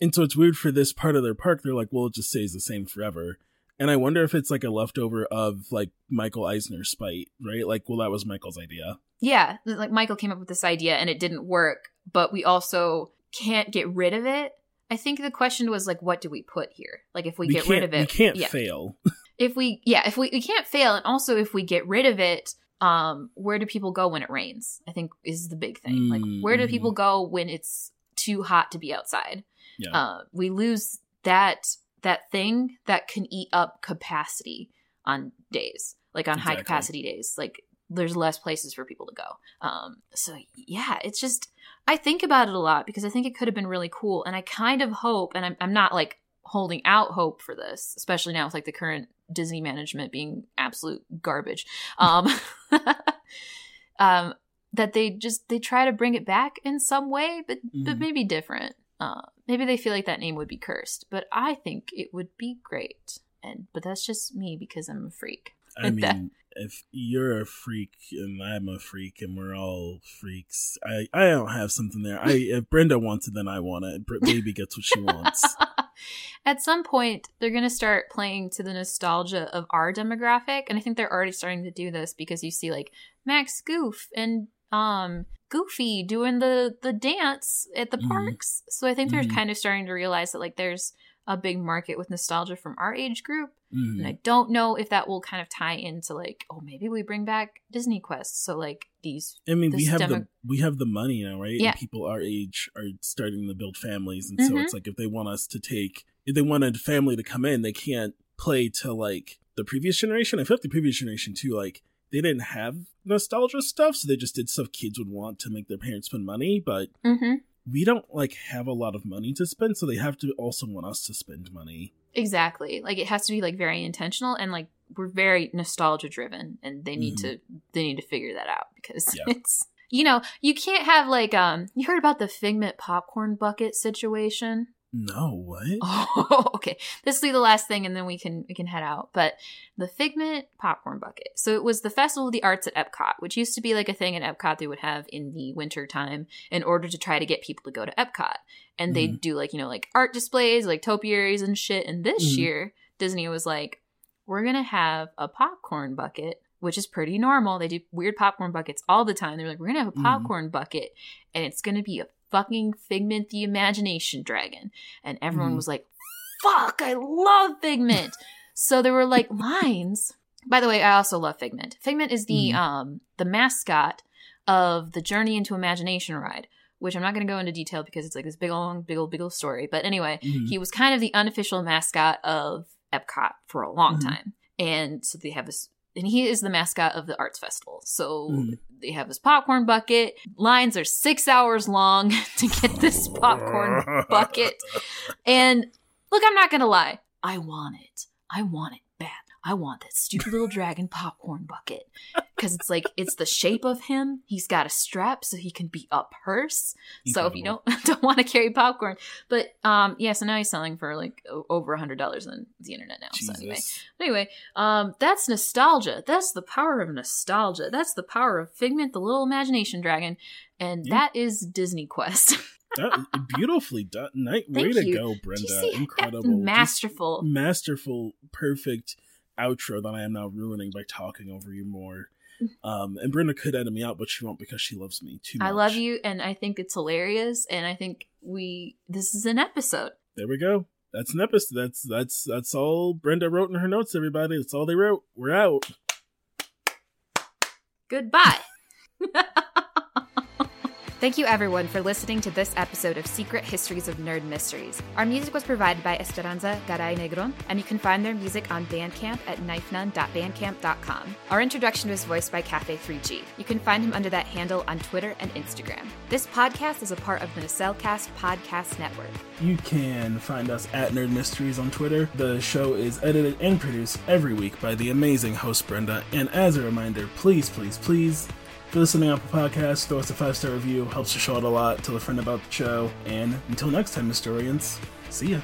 and so it's weird for this part of their park. They're like, well, it just stays the same forever. And I wonder if it's like a leftover of like Michael Eisner's spite, right? Like, well, that was Michael's idea. yeah, like Michael came up with this idea and it didn't work, but we also can't get rid of it. I think the question was like, what do we put here? Like, if we, get rid of it, we can't yeah. fail. <laughs> if we yeah if we, we can't fail and also if we get rid of it um where do people go when it rains i think is the big thing like Mm, where do people go when it's too hot to be outside Yeah. uh we lose that that thing that can eat up capacity on days like on high capacity days like there's less places for people to go um so yeah it's just i think about it a lot because i think it could have been really cool and i kind of hope and i'm, I'm not like holding out hope for this especially now with like the current disney management being absolute garbage <laughs> um <laughs> um that they just they try to bring it back in some way but but Mhm. maybe different uh maybe they feel like that name would be cursed but i think it would be great and but that's just me because i'm a freak I <laughs> mean, if you're a freak and I'm a freak and we're all freaks, I I don't have something there. I <laughs> if Brenda wants it, then I want it. Br- Baby gets what she wants. <laughs> At some point, they're going to start playing to the nostalgia of our demographic, and I think they're already starting to do this because you see like Max Goof and um Goofy doing the the dance at the Mhm. parks. So I think they're Mhm. kind of starting to realize that like there's a big market with nostalgia from our age group, Mhm. and I don't know if that will kind of tie into like oh maybe we bring back Disney Quest. So like these I mean, we have demo- the we have the money now, right? Yeah. And people our age are starting to build families, and so Mhm. it's like if they want us to take, if they want a family to come in, they can't play to like the previous generation. I feel like the previous generation too, like they didn't have nostalgia stuff, so they just did stuff kids would want to make their parents spend money, but Mhm. we don't like have a lot of money to spend, so they have to also want us to spend money. Exactly. Like it has to be like very intentional and like we're very nostalgia driven and they need Mhm. to they need to figure that out because Yeah. <laughs> it's you know, you can't have like um you heard about the Figment popcorn bucket situation? No, what? Oh, <laughs> okay. This will be the last thing and then we can we can head out. But the Figment popcorn bucket. So it was the Festival of the Arts at Epcot, which used to be like a thing at Epcot they would have in the winter time in order to try to get people to go to Epcot. And they'd do like, you know, like art displays, like topiaries and shit. And this Mhm. year, Disney was like, we're gonna have a popcorn bucket, which is pretty normal. They do weird popcorn buckets all the time. They're like, we're gonna have a Mhm. popcorn bucket, and it's gonna be a fucking Figment the Imagination Dragon. And everyone Mhm. was like, fuck, I love Figment. <laughs> so there were like lines. By the way, I also love Figment. Figment is the Mhm. um the mascot of the Journey into Imagination ride, which I'm not going to go into detail because it's like this big long, big old, big old story. But anyway, Mhm. he was kind of the unofficial mascot of Epcot for a long Mhm. time. And so they have this, and he is the mascot of the arts festival. So Mhm. they have this popcorn bucket. Lines are six hours long <laughs> to get this popcorn <laughs> bucket. And Look, I'm not gonna lie. I want it. I want it bad. I want that stupid little dragon popcorn bucket because it's like it's the shape of him. He's got a strap so he can be a purse. So if you don't <laughs> don't want to carry popcorn, but um yeah, so now he's selling for like over a hundred dollars on the internet now. So anyway, Jesus. anyway, um that's nostalgia. That's the power of nostalgia. That's the power of Figment, the little imagination dragon, and Yeah. that is Disney Quest. <laughs> That, beautifully done. Night, way Thank to you. go, you Brenda. Incredible. Just masterful. masterful, perfect outro that I am now ruining by talking over you more. Um, and Brenda could edit me out, but she won't because she loves me too much. I love you, and I think it's hilarious, and I think we this is an episode. There we go. That's an episode. That's that's that's all Brenda wrote in her notes. Everybody, that's all they wrote. We're out. Goodbye. <laughs> Thank you, everyone, for listening to this episode of Secret Histories of Nerd Mysteries. Our music was provided by Esperanza Garay Negron, and you can find their music on Bandcamp at knifenun.bandcamp.com. Our introduction was voiced by Cafe3G. You can find him under that handle on Twitter and Instagram. This podcast is a part of the Nacelcast Podcast Network. You can find us at Nerd Mysteries on Twitter. The show is edited and produced every week by the amazing host Brenda. And as a reminder, please, please, please, you're listening on Apple Podcasts, throw us a five star review. Helps the show out a lot. Tell a friend about the show. And until next time, historians, see ya.